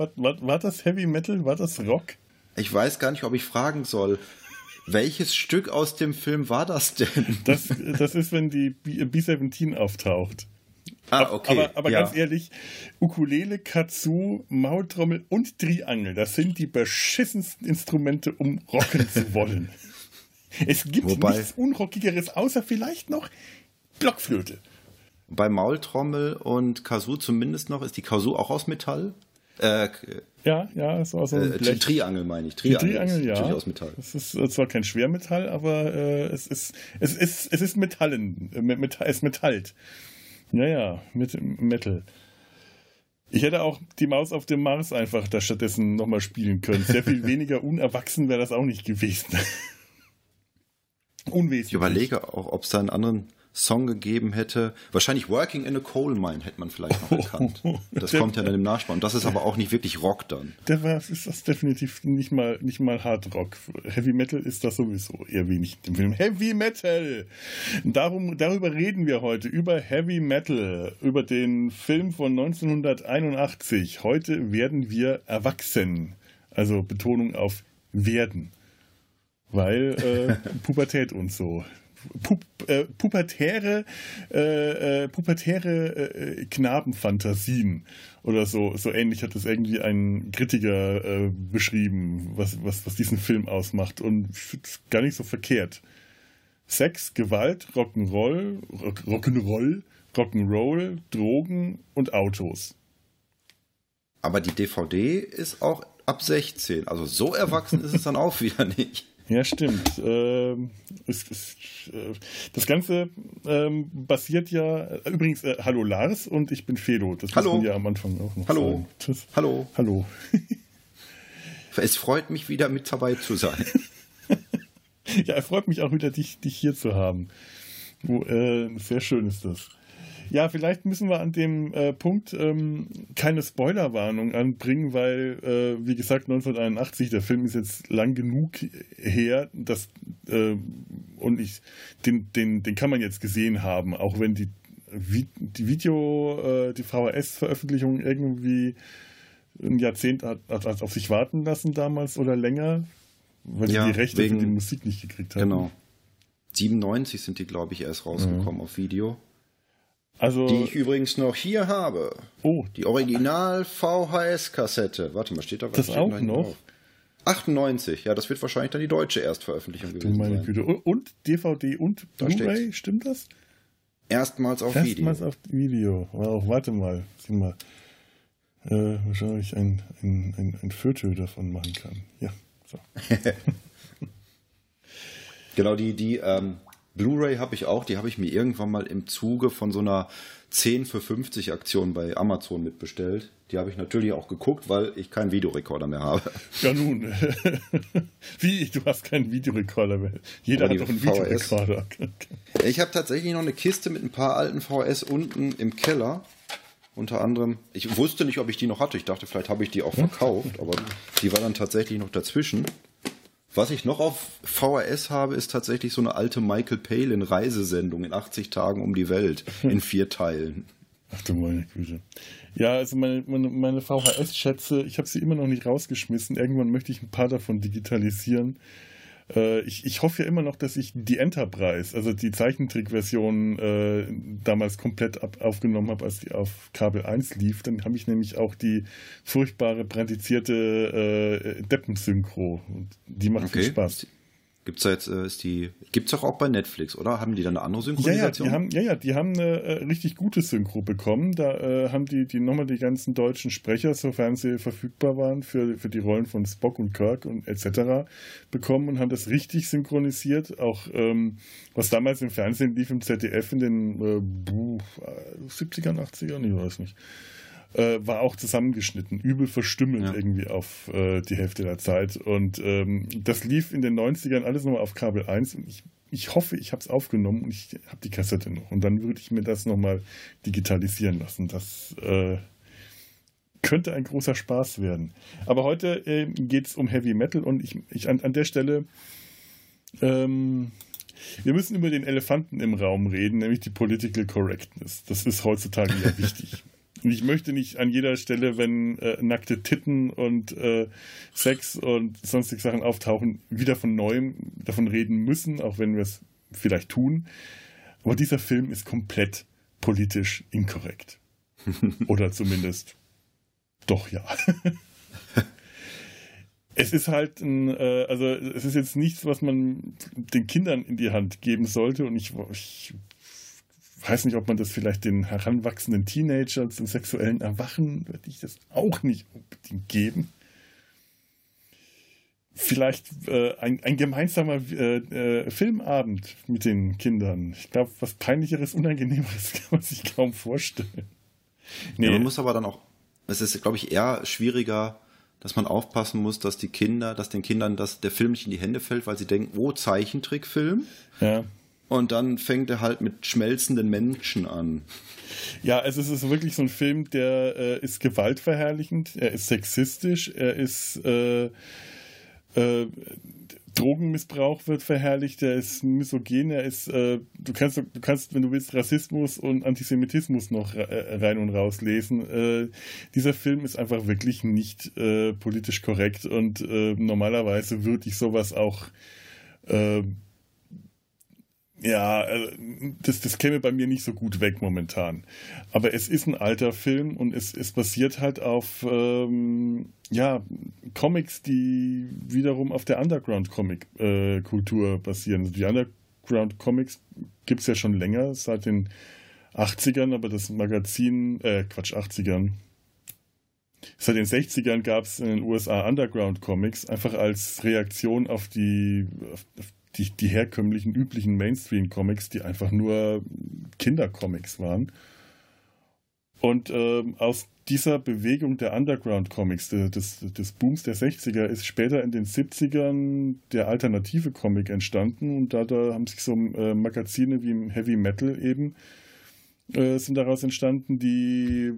Na, war, war, das Heavy Metal? War das Rock? Ich weiß gar nicht, ob ich fragen soll. Welches Stück aus dem Film war das denn? Das, das ist, wenn die B-17 auftaucht. Ah, okay. Aber, aber ja. ganz ehrlich, Ukulele, Kazoo, Maultrommel und Triangel, das sind die beschissensten Instrumente, um rocken zu wollen. Es gibt Wobei- nichts Unrockigeres, außer vielleicht noch Blockflöte. Bei Maultrommel und Kazoo zumindest noch, ist die Kazoo auch aus Metall? Äh, Ja, ja, so aus so einem äh. Triangel meine ich. Triangel, Triangel, ist ja. natürlich aus Metall. Es ist zwar kein Schwermetall, aber äh, es, ist, es, ist, es ist Metallen. Äh, Met, es metallt. Naja, mit Metal. Ich hätte auch die Maus auf dem Mars einfach da stattdessen nochmal spielen können. Sehr viel weniger unerwachsen wäre das auch nicht gewesen. Unwesentlich. Ich überlege auch, ob es da einen anderen Song gegeben hätte. Wahrscheinlich Working in a Coal Mine hätte man vielleicht noch erkannt. Das kommt ja dann im Nachspann. Und das ist aber auch nicht wirklich Rock dann. Da war, ist das definitiv nicht mal, nicht mal Hard Rock. Heavy Metal ist das sowieso eher wenig im Film. Heavy Metal! Darum, darüber reden wir heute, über Heavy Metal, über den Film von 1981. Heute werden wir erwachsen. Also Betonung auf werden. Weil äh, Pubertät und so. Pup, äh, pubertäre, äh, äh, äh, Knabenfantasien oder so. So ähnlich hat es irgendwie ein Kritiker äh, beschrieben, was, was, was diesen Film ausmacht. Und ich finde es gar nicht so verkehrt. Sex, Gewalt, Rock'n'Roll, Rock, Rock'n'Roll, Rock'n'Roll, Drogen und Autos. Aber die DVD ist auch ab 16. Also so erwachsen ist es dann auch wieder nicht. Ja, stimmt. Ähm, es, es, äh, das Ganze ähm, basiert ja, äh, übrigens, äh, hallo Lars und ich bin Felo. Das Hallo. man ja am Anfang auch noch Hallo. sagen. Tschüss. Hallo. Hallo. Es freut mich wieder mit dabei zu sein. Ja, er freut mich auch wieder, dich, dich hier zu haben. Wo, äh, sehr schön ist das. Ja, vielleicht müssen wir an dem äh, Punkt ähm, keine Spoilerwarnung anbringen, weil, äh, wie gesagt, 1981, der Film ist jetzt lang genug her, dass, äh, und ich, den, den, den kann man jetzt gesehen haben, auch wenn die, die Video, äh, die VHS-Veröffentlichung irgendwie ein Jahrzehnt hat, hat, hat auf sich warten lassen damals oder länger, weil Ja, sie die Rechte wegen- für die Musik nicht gekriegt haben. Genau. 97 sind die, glaube ich, erst rausgekommen auf Video. Also, Die ich übrigens noch hier habe. oh, Die Original VHS-Kassette. Warte mal, steht da was? Das steht auch noch? drauf? 98, ja, das wird wahrscheinlich dann die deutsche Erstveröffentlichung du gewesen meine sein. Güte. Und- DVD und Blu-ray, stimmt das? Erstmals auf Video. Erstmals auf Video. Wow, warte mal, sieh mal. Äh, wahrscheinlich ein, ein, ein, ein Viertel davon machen kann. Ja, so. Genau, die, die ähm, Blu-ray habe ich auch, die habe ich mir irgendwann mal im Zuge von so einer 10 für 50 Aktion bei Amazon mitbestellt. Die habe ich natürlich auch geguckt, weil ich keinen Videorekorder mehr habe. Ja, nun. Wie? Du hast keinen Videorekorder mehr. Jeder hat doch einen VHS. Videorekorder. Ich habe tatsächlich noch eine Kiste mit ein paar alten VHS unten im Keller. Unter anderem, ich wusste nicht, ob ich die noch hatte. Ich dachte, vielleicht habe ich die auch verkauft, aber die war dann tatsächlich noch dazwischen. Was ich noch auf VHS habe, ist tatsächlich so eine alte Michael Palin Reisesendung in 80 Tagen um die Welt in vier Teilen. Ach du meine Güte. Ja, also meine, meine, meine VHS-Schätze, ich habe sie immer noch nicht rausgeschmissen. Irgendwann möchte ich ein paar davon digitalisieren. Äh, ich, ich hoffe ja immer noch, dass ich die Enterprise, also die Zeichentrickversion, äh, damals komplett ab, aufgenommen habe, als die auf Kabel 1 lief. Dann habe ich nämlich auch die furchtbare, brandizierte äh, Deppensynchro. Und Die macht viel Okay. Spaß. Gibt's da jetzt, äh, ist die, gibt's doch auch bei Netflix, oder? Haben die da eine andere Ja, ja, Synchronisation? die haben, ja, ja, die haben eine äh, richtig gute Synchro bekommen. Da äh, haben die, die nochmal die ganzen deutschen Sprecher, sofern sie verfügbar waren, für, für die Rollen von Spock und Kirk und etc. bekommen und haben das richtig synchronisiert. Auch ähm, was damals im Fernsehen lief im ZDF in den äh, buh, äh, 70ern, 80ern, ich weiß nicht. Äh, war auch zusammengeschnitten, übel verstümmelt Ja. irgendwie auf äh, die Hälfte der Zeit. Und ähm, das lief in den 90ern alles nochmal auf Kabel 1 und ich, ich hoffe, ich habe es aufgenommen und ich habe die Kassette noch. Und dann würde ich mir das nochmal digitalisieren lassen. Das äh, könnte ein großer Spaß werden. Aber heute äh, geht es um Heavy Metal und ich, ich an, an der Stelle ähm, wir müssen über den Elefanten im Raum reden, nämlich die Political Correctness. Das ist heutzutage ja wichtig. Und ich möchte nicht an jeder Stelle, wenn äh, nackte Titten und äh, Sex und sonstige Sachen auftauchen, wieder von neuem davon reden müssen, auch wenn wir es vielleicht tun. Aber dieser Film ist komplett politisch inkorrekt. Oder zumindest doch ja. es ist halt ein, äh, also es ist jetzt nichts, was man den Kindern in die Hand geben sollte und ich, ich weiß nicht, ob man das vielleicht den heranwachsenden Teenagern zum sexuellen Erwachen, würde ich das auch nicht unbedingt geben. Vielleicht äh, ein, ein, gemeinsamer äh, äh, Filmabend mit den Kindern. Ich glaube, was peinlicheres, unangenehmeres kann man sich kaum vorstellen. Nee. Ja, man muss aber dann auch, es ist, glaube ich, eher schwieriger, dass man aufpassen muss, dass die Kinder, dass den Kindern das, der Film nicht in die Hände fällt, weil sie denken, oh, Zeichentrickfilm. Ja. Und dann fängt er halt mit schmelzenden Menschen an. Ja, also es ist wirklich so ein Film, der äh, ist gewaltverherrlichend, er ist sexistisch, er ist äh, äh, Drogenmissbrauch wird verherrlicht, er ist misogen, er ist, äh, du kannst, du kannst, wenn du willst, Rassismus und Antisemitismus noch äh, rein und raus lesen. Äh, dieser Film ist einfach wirklich nicht politisch korrekt und normalerweise würde ich sowas auch ja, äh, das, das käme bei mir nicht so gut weg momentan. Aber es ist ein alter Film und es, es basiert halt auf ähm, ja, Comics, die wiederum auf der Underground-Comic-Kultur äh, basieren. Also die Underground-Comics gibt es ja schon länger, seit den 80ern, aber das Magazin, äh, Quatsch, 80ern. Seit den 60ern gab es in den USA Underground Comics, einfach als Reaktion auf die, auf, auf die, die herkömmlichen, üblichen Mainstream-Comics, die einfach nur Kindercomics waren. Und ähm, aus dieser Bewegung der Underground-Comics, des, des Booms der 60er, ist später in den 70ern der alternative Comic entstanden und da, da haben sich so äh, Magazine wie Heavy Metal eben äh, sind daraus entstanden, die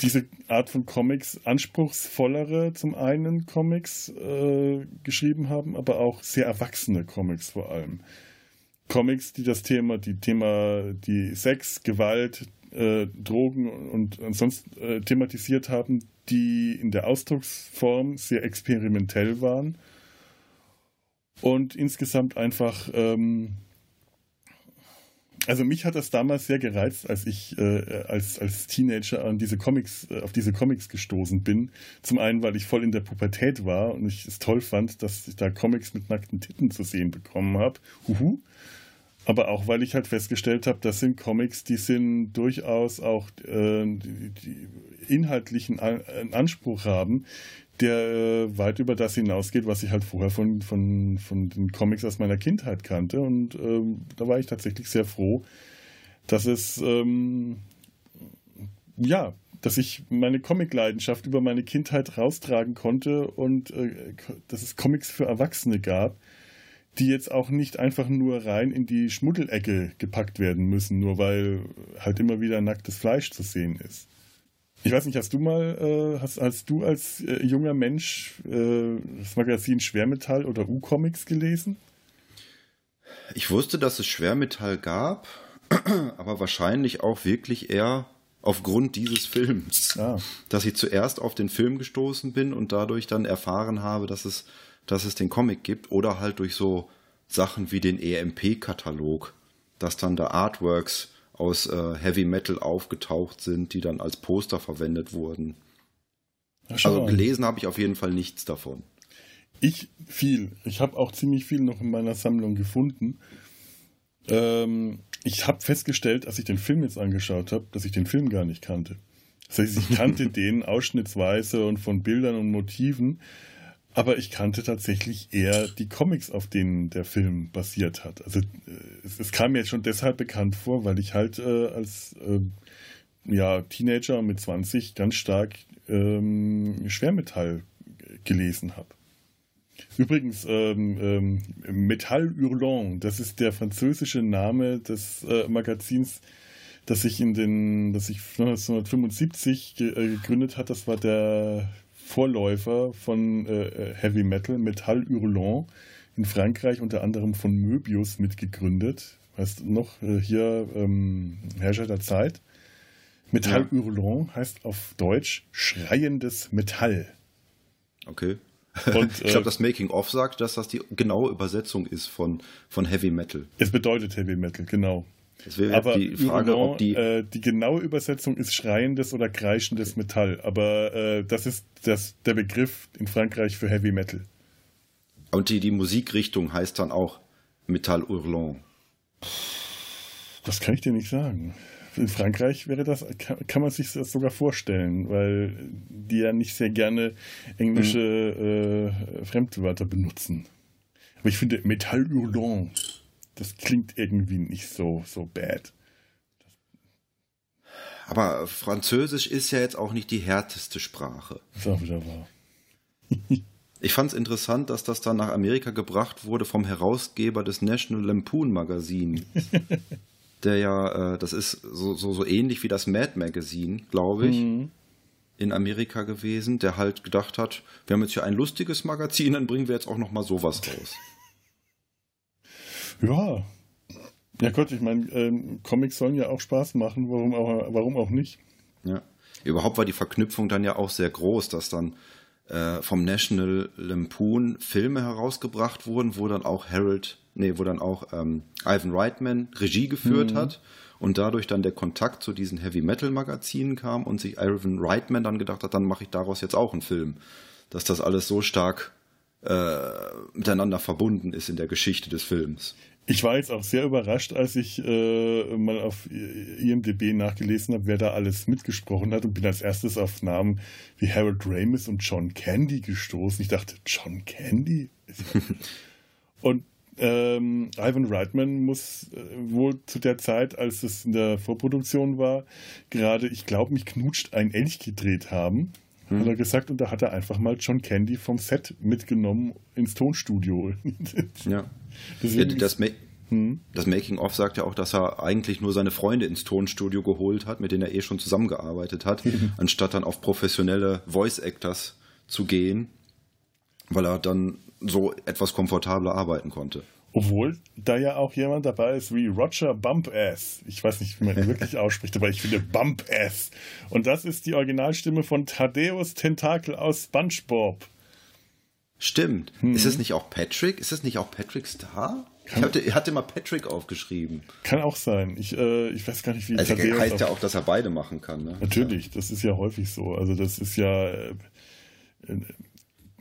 diese Art von Comics anspruchsvollere zum einen Comics äh, geschrieben haben, aber auch sehr erwachsene Comics vor allem. Comics, die das Thema, die Thema, die Sex, Gewalt, äh, Drogen und, und sonst äh, thematisiert haben, die in der Ausdrucksform sehr experimentell waren und insgesamt einfach ähm, also mich hat das damals sehr gereizt, als ich äh, als, als Teenager an diese Comics, äh, auf diese Comics gestoßen bin. Zum einen, weil ich voll in der Pubertät war und ich es toll fand, dass ich da Comics mit nackten Titten zu sehen bekommen habe. Huhu. Aber auch, weil ich halt festgestellt habe, das sind Comics, die sind durchaus auch äh, die, die inhaltlichen Anspruch haben, der äh, weit über das hinausgeht, was ich halt vorher von, von, von den Comics aus meiner Kindheit kannte. Und ähm, da war ich tatsächlich sehr froh, dass es, ähm, ja, dass ich meine Comic-Leidenschaft über meine Kindheit raustragen konnte und äh, dass es Comics für Erwachsene gab, die jetzt auch nicht einfach nur rein in die Schmuddelecke gepackt werden müssen, nur weil halt immer wieder nacktes Fleisch zu sehen ist. Ich weiß nicht, hast du mal, äh, hast, hast du als äh, junger Mensch äh, das Magazin Schwermetall oder U-Comics gelesen? Ich wusste, dass es Schwermetall gab, aber wahrscheinlich auch wirklich eher aufgrund dieses Films. Ah. Dass ich zuerst auf den Film gestoßen bin und dadurch dann erfahren habe, dass es, dass es den Comic gibt oder halt durch so Sachen wie den EMP-Katalog, dass dann da Artworks aus äh, Heavy Metal aufgetaucht sind, die dann als Poster verwendet wurden. Also gelesen habe ich auf jeden Fall nichts davon. Ich viel. Ich habe auch ziemlich viel noch in meiner Sammlung gefunden. Ähm, ich habe festgestellt, als ich den Film jetzt angeschaut habe, dass ich den Film gar nicht kannte. Das heißt, ich kannte den ausschnittsweise und von Bildern und Motiven, aber ich kannte tatsächlich eher die Comics, auf denen der Film basiert hat. Also äh, es, es kam mir jetzt schon deshalb bekannt vor, weil ich halt äh, als äh, ja, Teenager mit 20 ganz stark ähm, Schwermetall gelesen habe. Übrigens, ähm, ähm, Metall Hurlant, das ist der französische Name des äh, Magazins, das sich in den, das sich 1975 ge äh, gegründet hat. Das war der Vorläufer von äh, Heavy Metal, Metall Hurlant, in Frankreich unter anderem von Möbius mitgegründet. Weißt du noch, äh, hier ähm, Herrscher der Zeit. Metall ja. Hurlant heißt auf Deutsch schreiendes Metall. Okay. Und, ich glaube, äh, das Making-of sagt, dass das die genaue Übersetzung ist von, von Heavy Metal. Es bedeutet Heavy Metal, genau. Es wäre aber die Frage, Hurlant, ob die. Äh, die genaue Übersetzung ist schreiendes oder kreischendes Metall. Aber äh, das ist das, der Begriff in Frankreich für Heavy Metal. Und die, die Musikrichtung heißt dann auch Metall Hurlant. Das kann ich dir nicht sagen. In Frankreich wäre das, kann, kann man sich das sogar vorstellen, weil die ja nicht sehr gerne englische mhm. äh, Fremdwörter benutzen. Aber ich finde Metall Hurlant, das klingt irgendwie nicht so, so bad. Aber Französisch ist ja jetzt auch nicht die härteste Sprache. Das ist auch wieder wahr. Ich fand es interessant, dass das dann nach Amerika gebracht wurde vom Herausgeber des National Lampoon Magazin. der ja, äh, das ist so, so, so ähnlich wie das Mad Magazine, glaube ich, mhm. in Amerika gewesen, der halt gedacht hat, wir haben jetzt hier ein lustiges Magazin, dann bringen wir jetzt auch noch mal sowas raus. Ja. Ja Gott, ich meine, ähm, Comics sollen ja auch Spaß machen, warum auch, warum auch nicht? Ja. Überhaupt war die Verknüpfung dann ja auch sehr groß, dass dann äh, vom National Lampoon Filme herausgebracht wurden, wo dann auch Harold, nee, wo dann auch ähm, Ivan Reitman Regie geführt mhm. hat und dadurch dann der Kontakt zu diesen Heavy Metal Magazinen kam und sich Ivan Reitman dann gedacht hat, dann mache ich daraus jetzt auch einen Film, dass das alles so stark äh, miteinander verbunden ist in der Geschichte des Films. Ich war jetzt auch sehr überrascht, als ich äh, mal auf IMDb nachgelesen habe, wer da alles mitgesprochen hat und bin als erstes auf Namen wie Harold Ramis und John Candy gestoßen. Ich dachte, John Candy? und ähm, Ivan Reitman muss äh, wohl zu der Zeit, als es in der Vorproduktion war, gerade, ich glaube, mich knutscht ein Elch gedreht haben. Hm. Hat er gesagt, und da hat er einfach mal John Candy vom Set mitgenommen ins Tonstudio. ja. Deswegen das, Ma hm? das Making-of sagt ja auch, dass er eigentlich nur seine Freunde ins Tonstudio geholt hat, mit denen er eh schon zusammengearbeitet hat, anstatt dann auf professionelle Voice-Actors zu gehen, weil er dann so etwas komfortabler arbeiten konnte. Obwohl da ja auch jemand dabei ist wie Roger Bumpass. Ich weiß nicht, wie man ihn wirklich ausspricht, aber ich finde Bumpass. Und das ist die Originalstimme von Thaddeus Tentakel aus SpongeBob. Stimmt. Hm. Ist es nicht auch Patrick? Ist es nicht auch Patrick Star? Kann ich hatte, hatte mal Patrick aufgeschrieben. Kann auch sein. Ich, äh, ich weiß gar nicht, wie also Thaddeus heißt ja auch, dass er beide machen kann. Ne? Natürlich, das ist ja häufig so. Also das ist ja. Äh,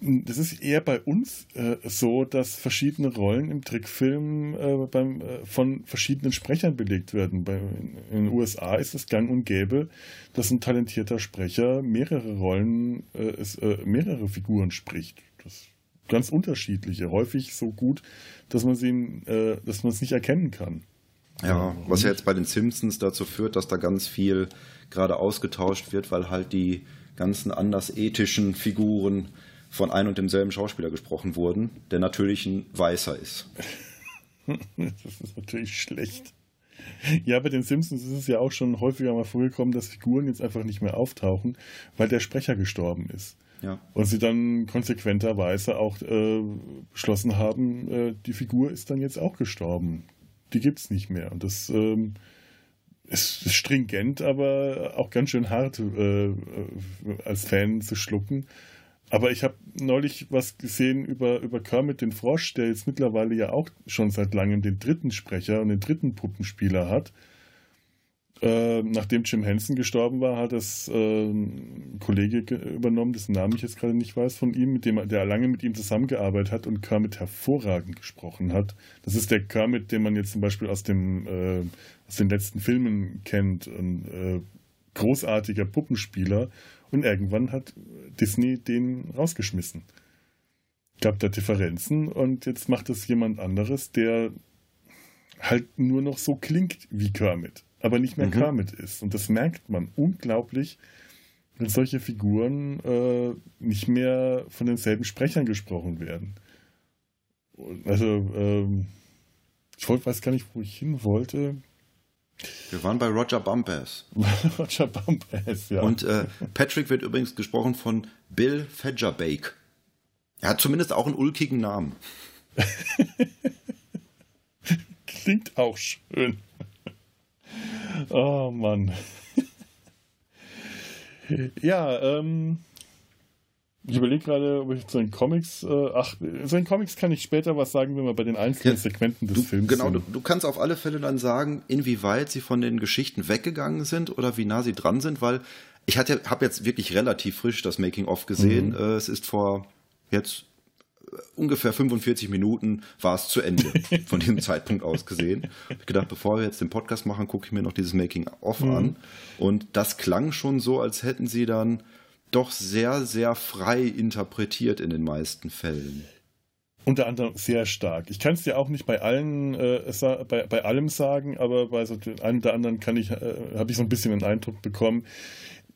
das ist eher bei uns äh, so, dass verschiedene Rollen im Trickfilm äh, beim, äh, von verschiedenen Sprechern belegt werden. Bei, in den USA ist es gang und gäbe, dass ein talentierter Sprecher mehrere Rollen, es, äh, mehrere Figuren spricht. Das ganz unterschiedliche, häufig so gut, dass man sie, äh, dass man es nicht erkennen kann. Ja, was ja jetzt bei den Simpsons dazu führt, dass da ganz viel gerade ausgetauscht wird, weil halt die ganzen anders ethischen Figuren von ein und demselben Schauspieler gesprochen wurden, der natürlich ein Weißer ist. das ist natürlich schlecht. Ja, bei den Simpsons ist es ja auch schon häufiger mal vorgekommen, dass Figuren jetzt einfach nicht mehr auftauchen, weil der Sprecher gestorben ist. Ja. Und sie dann konsequenterweise auch äh, beschlossen haben, äh, die Figur ist dann jetzt auch gestorben. Die gibt es nicht mehr. Und das ähm, ist, ist, stringent, aber auch ganz schön hart äh, äh, als Fan zu schlucken. Aber ich habe neulich was gesehen über, über Kermit den Frosch, der jetzt mittlerweile ja auch schon seit langem den dritten Sprecher und den dritten Puppenspieler hat. Äh, nachdem Jim Henson gestorben war, hat das äh, ein Kollege übernommen, dessen Namen ich jetzt gerade nicht weiß, von ihm, mit dem, der lange mit ihm zusammengearbeitet hat und Kermit hervorragend gesprochen hat. Das ist der Kermit, den man jetzt zum Beispiel aus, dem, äh, aus den letzten Filmen kennt. Ein äh, großartiger Puppenspieler. Und irgendwann hat Disney den rausgeschmissen. Gab da Differenzen und jetzt macht es jemand anderes, der halt nur noch so klingt wie Kermit aber nicht mehr mhm. Kermit ist. Und das merkt man unglaublich, wenn solche Figuren äh, nicht mehr von denselben Sprechern gesprochen werden. Also, ähm, ich weiß gar nicht, wo ich hin wollte. Wir waren bei Roger Bumpass. Roger Bumpass, ja. Und äh, Patrick wird übrigens gesprochen von Bill Fedgerbake. Er hat zumindest auch einen ulkigen Namen. Klingt auch schön. Oh Mann. Ja, ähm, ich überlege gerade, ob ich zu den Comics, äh, ach, zu den Comics kann ich später was sagen, wenn wir bei den einzelnen ja, Segmenten des du, Films genau, sind. Genau, du, du, kannst auf alle Fälle dann sagen, inwieweit sie von den Geschichten weggegangen sind oder wie nah sie dran sind, weil ich hatte, habe jetzt wirklich relativ frisch das Making-of gesehen. Mhm. Äh, es ist vor jetzt ungefähr 45 Minuten war es zu Ende, von diesem Zeitpunkt aus gesehen. Ich habe gedacht, bevor wir jetzt den Podcast machen, gucke ich mir noch dieses Making-of mhm. an. Und das klang schon so, als hätten sie dann doch sehr, sehr frei interpretiert in den meisten Fällen. Unter anderem sehr stark. Ich kann es dir auch nicht bei allen, äh, bei, bei allem sagen, aber bei so einem oder anderen kann ich, äh, habe ich so ein bisschen einen Eindruck bekommen.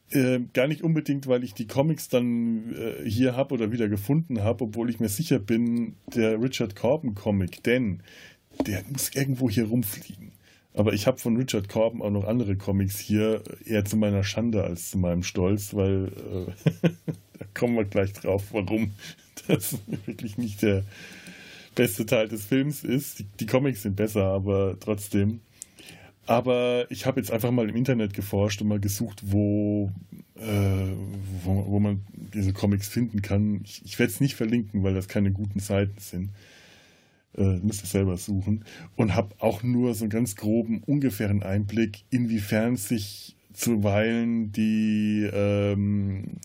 Äh, gar nicht unbedingt, weil ich die Comics dann äh, hier habe oder wieder gefunden habe, obwohl ich mir sicher bin, der Richard Corbin Comic, denn der muss irgendwo hier rumfliegen. Aber ich habe von Richard Corbin auch noch andere Comics hier, eher zu meiner Schande als zu meinem Stolz, weil äh, da kommen wir gleich drauf, warum das wirklich nicht der beste Teil des Films ist. Die, die Comics sind besser, aber trotzdem. Aber ich habe jetzt einfach mal im Internet geforscht und mal gesucht, wo, äh, wo, wo, man diese Comics finden kann. Ich, ich werde es nicht verlinken, weil das keine guten Seiten sind äh, müsste selber suchen und habe auch nur so einen ganz groben, ungefähren Einblick, inwiefern sich zuweilen die, ähm,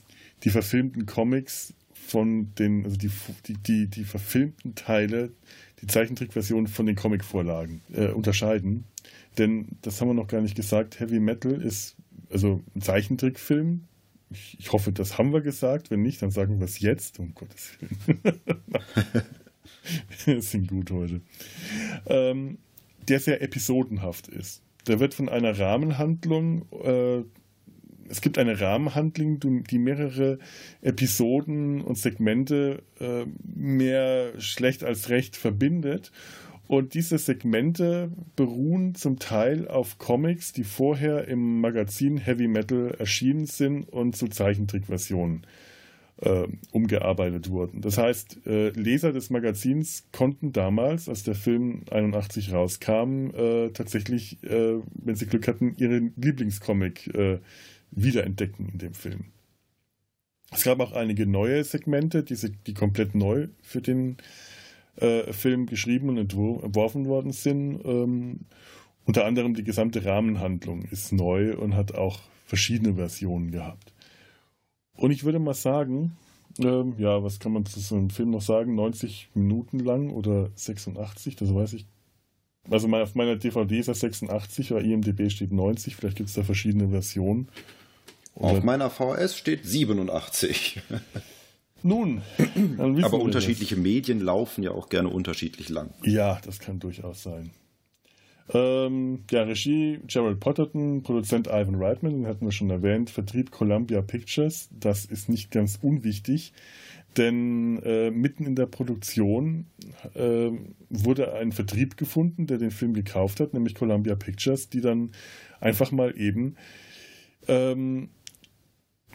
die verfilmten Comics von den, also die, die, die, die verfilmten Teile, die Zeichentrickversion von den Comicvorlagen äh, unterscheiden. Denn das haben wir noch gar nicht gesagt, Heavy Metal ist also ein Zeichentrickfilm. Ich, ich hoffe, das haben wir gesagt. Wenn nicht, dann sagen wir es jetzt, um Gottes Willen. das sind gut heute. Ähm, der sehr episodenhaft ist. Der wird von einer Rahmenhandlung, äh, es gibt eine Rahmenhandlung, die mehrere Episoden und Segmente äh, mehr schlecht als recht verbindet. Und diese Segmente beruhen zum Teil auf Comics, die vorher im Magazin Heavy Metal erschienen sind und zu Zeichentrickversionen äh, umgearbeitet wurden. Das heißt, äh, Leser des Magazins konnten damals, als der Film 81 rauskam, äh, tatsächlich, äh, wenn sie Glück hatten, ihren Lieblingscomic äh, wiederentdecken in dem Film. Es gab auch einige neue Segmente, die, die komplett neu für den äh, Film geschrieben und entworfen worden sind. Ähm, unter anderem die gesamte Rahmenhandlung ist neu und hat auch verschiedene Versionen gehabt. Und ich würde mal sagen, ähm, ja, was kann man zu so einem Film noch sagen? 90 Minuten lang oder 86, das weiß ich. Also auf meiner DVD ist er 86, aber IMDB steht 90, vielleicht gibt es da verschiedene Versionen. Oder auf meiner VS steht 87. Nun, aber unterschiedliche das. Medien laufen ja auch gerne unterschiedlich lang. Ja, das kann durchaus sein. Ähm, ja, Regie Gerald Potterton, Produzent Ivan Reitman, den hatten wir schon erwähnt, Vertrieb Columbia Pictures, das ist nicht ganz unwichtig, denn äh, mitten in der Produktion äh, wurde ein Vertrieb gefunden, der den Film gekauft hat, nämlich Columbia Pictures, die dann einfach mal eben ähm,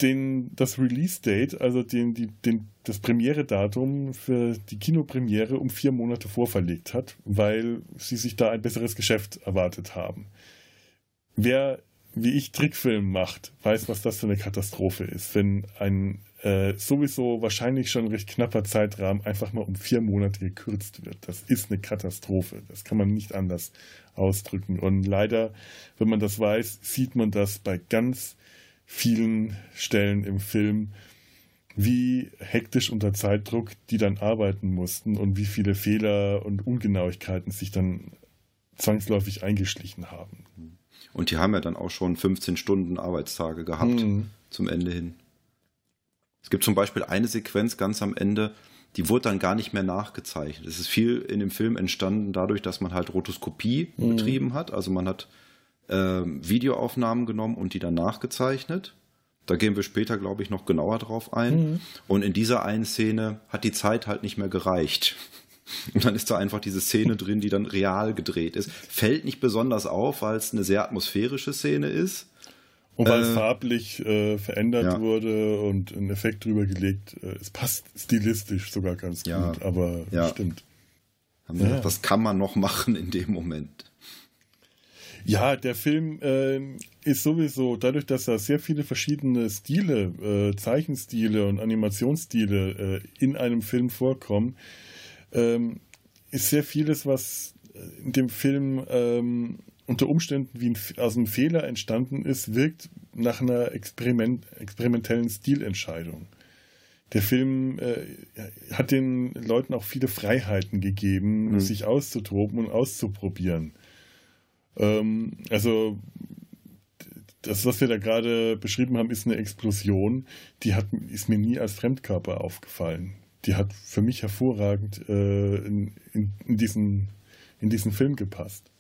den, das Release-Date, also den, die, den, das Premiere-Datum für die Kinopremiere um vier Monate vorverlegt hat, weil sie sich da ein besseres Geschäft erwartet haben. Wer, wie ich, Trickfilm macht, weiß, was das für eine Katastrophe ist, wenn ein äh, sowieso wahrscheinlich schon recht knapper Zeitrahmen einfach mal um vier Monate gekürzt wird. Das ist eine Katastrophe. Das kann man nicht anders ausdrücken. Und leider, wenn man das weiß, sieht man das bei ganz vielen Stellen im Film, wie hektisch unter Zeitdruck die dann arbeiten mussten und wie viele Fehler und Ungenauigkeiten sich dann zwangsläufig eingeschlichen haben. Und die haben ja dann auch schon 15 Stunden Arbeitstage gehabt mhm. zum Ende hin. Es gibt zum Beispiel eine Sequenz ganz am Ende, die wurde dann gar nicht mehr nachgezeichnet. Es ist viel in dem Film entstanden dadurch, dass man halt Rotoskopie mhm. betrieben hat. Also man hat äh, Videoaufnahmen genommen und die dann nachgezeichnet. Da gehen wir später, glaube ich, noch genauer drauf ein. Mhm. Und in dieser einen Szene hat die Zeit halt nicht mehr gereicht. Und dann ist da einfach diese Szene drin, die dann real gedreht ist. Fällt nicht besonders auf, weil es eine sehr atmosphärische Szene ist. Und weil äh, es farblich äh, verändert ja. wurde und ein Effekt drüber gelegt. Äh, es passt stilistisch sogar ganz ja. gut, aber ja. stimmt. Ja. Was kann man noch machen in dem Moment? Ja, der Film äh, ist sowieso, dadurch, dass da sehr viele verschiedene Stile, äh, Zeichenstile und Animationsstile äh, in einem Film vorkommen, ähm, ist sehr vieles, was in dem Film ähm, unter Umständen wie ein, aus einem Fehler entstanden ist, wirkt nach einer Experiment, experimentellen Stilentscheidung. Der Film äh, hat den Leuten auch viele Freiheiten gegeben, mhm. sich auszutoben und auszuprobieren. Ähm, also das, was wir da gerade beschrieben haben, ist eine Explosion, die hat, ist mir nie als Fremdkörper aufgefallen. Die hat für mich hervorragend äh, in, in, in, diesen, in diesen Film gepasst.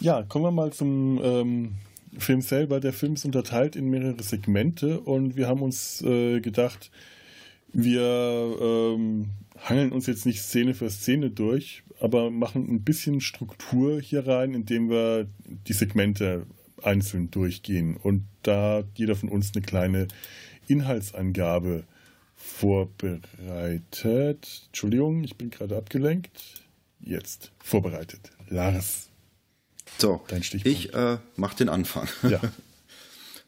Ja, kommen wir mal zum ähm, Film selber. Der Film ist unterteilt in mehrere Segmente und wir haben uns äh, gedacht, wir ähm, hangeln uns jetzt nicht Szene für Szene durch, aber machen ein bisschen Struktur hier rein, indem wir die Segmente einzeln durchgehen und da jeder von uns eine kleine Inhaltsangabe vorbereitet. Entschuldigung, ich bin gerade abgelenkt. Jetzt vorbereitet. Lars. So, ich äh, mache den Anfang. Ja.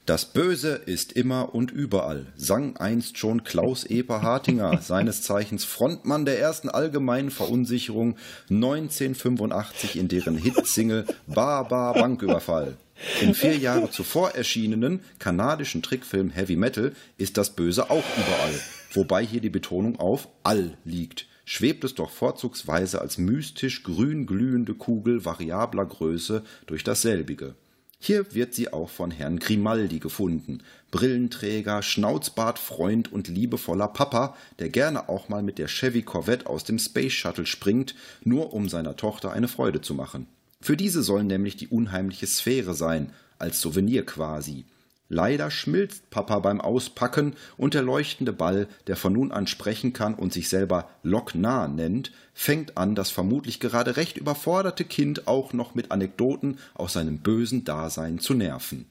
Das Böse ist immer und überall, sang einst schon Klaus Eper Hartinger, seines Zeichens Frontmann der ersten allgemeinen Verunsicherung 1985 in deren Hitsingle Bar Bar Banküberfall. Im vier Jahre zuvor erschienenen kanadischen Trickfilm Heavy Metal ist das Böse auch überall, wobei hier die Betonung auf all liegt. Schwebt es doch vorzugsweise als mystisch grün glühende Kugel variabler Größe durch dasselbige. Hier wird sie auch von Herrn Grimaldi gefunden. Brillenträger, Schnauzbartfreund und liebevoller Papa, der gerne auch mal mit der Chevy Corvette aus dem Space Shuttle springt, nur um seiner Tochter eine Freude zu machen. Für diese soll nämlich die unheimliche Sphäre sein, als Souvenir quasi. Leider schmilzt Papa beim Auspacken und der leuchtende Ball, der von nun an sprechen kann und sich selber Locknah nennt, fängt an, das vermutlich gerade recht überforderte Kind auch noch mit Anekdoten aus seinem bösen Dasein zu nerven.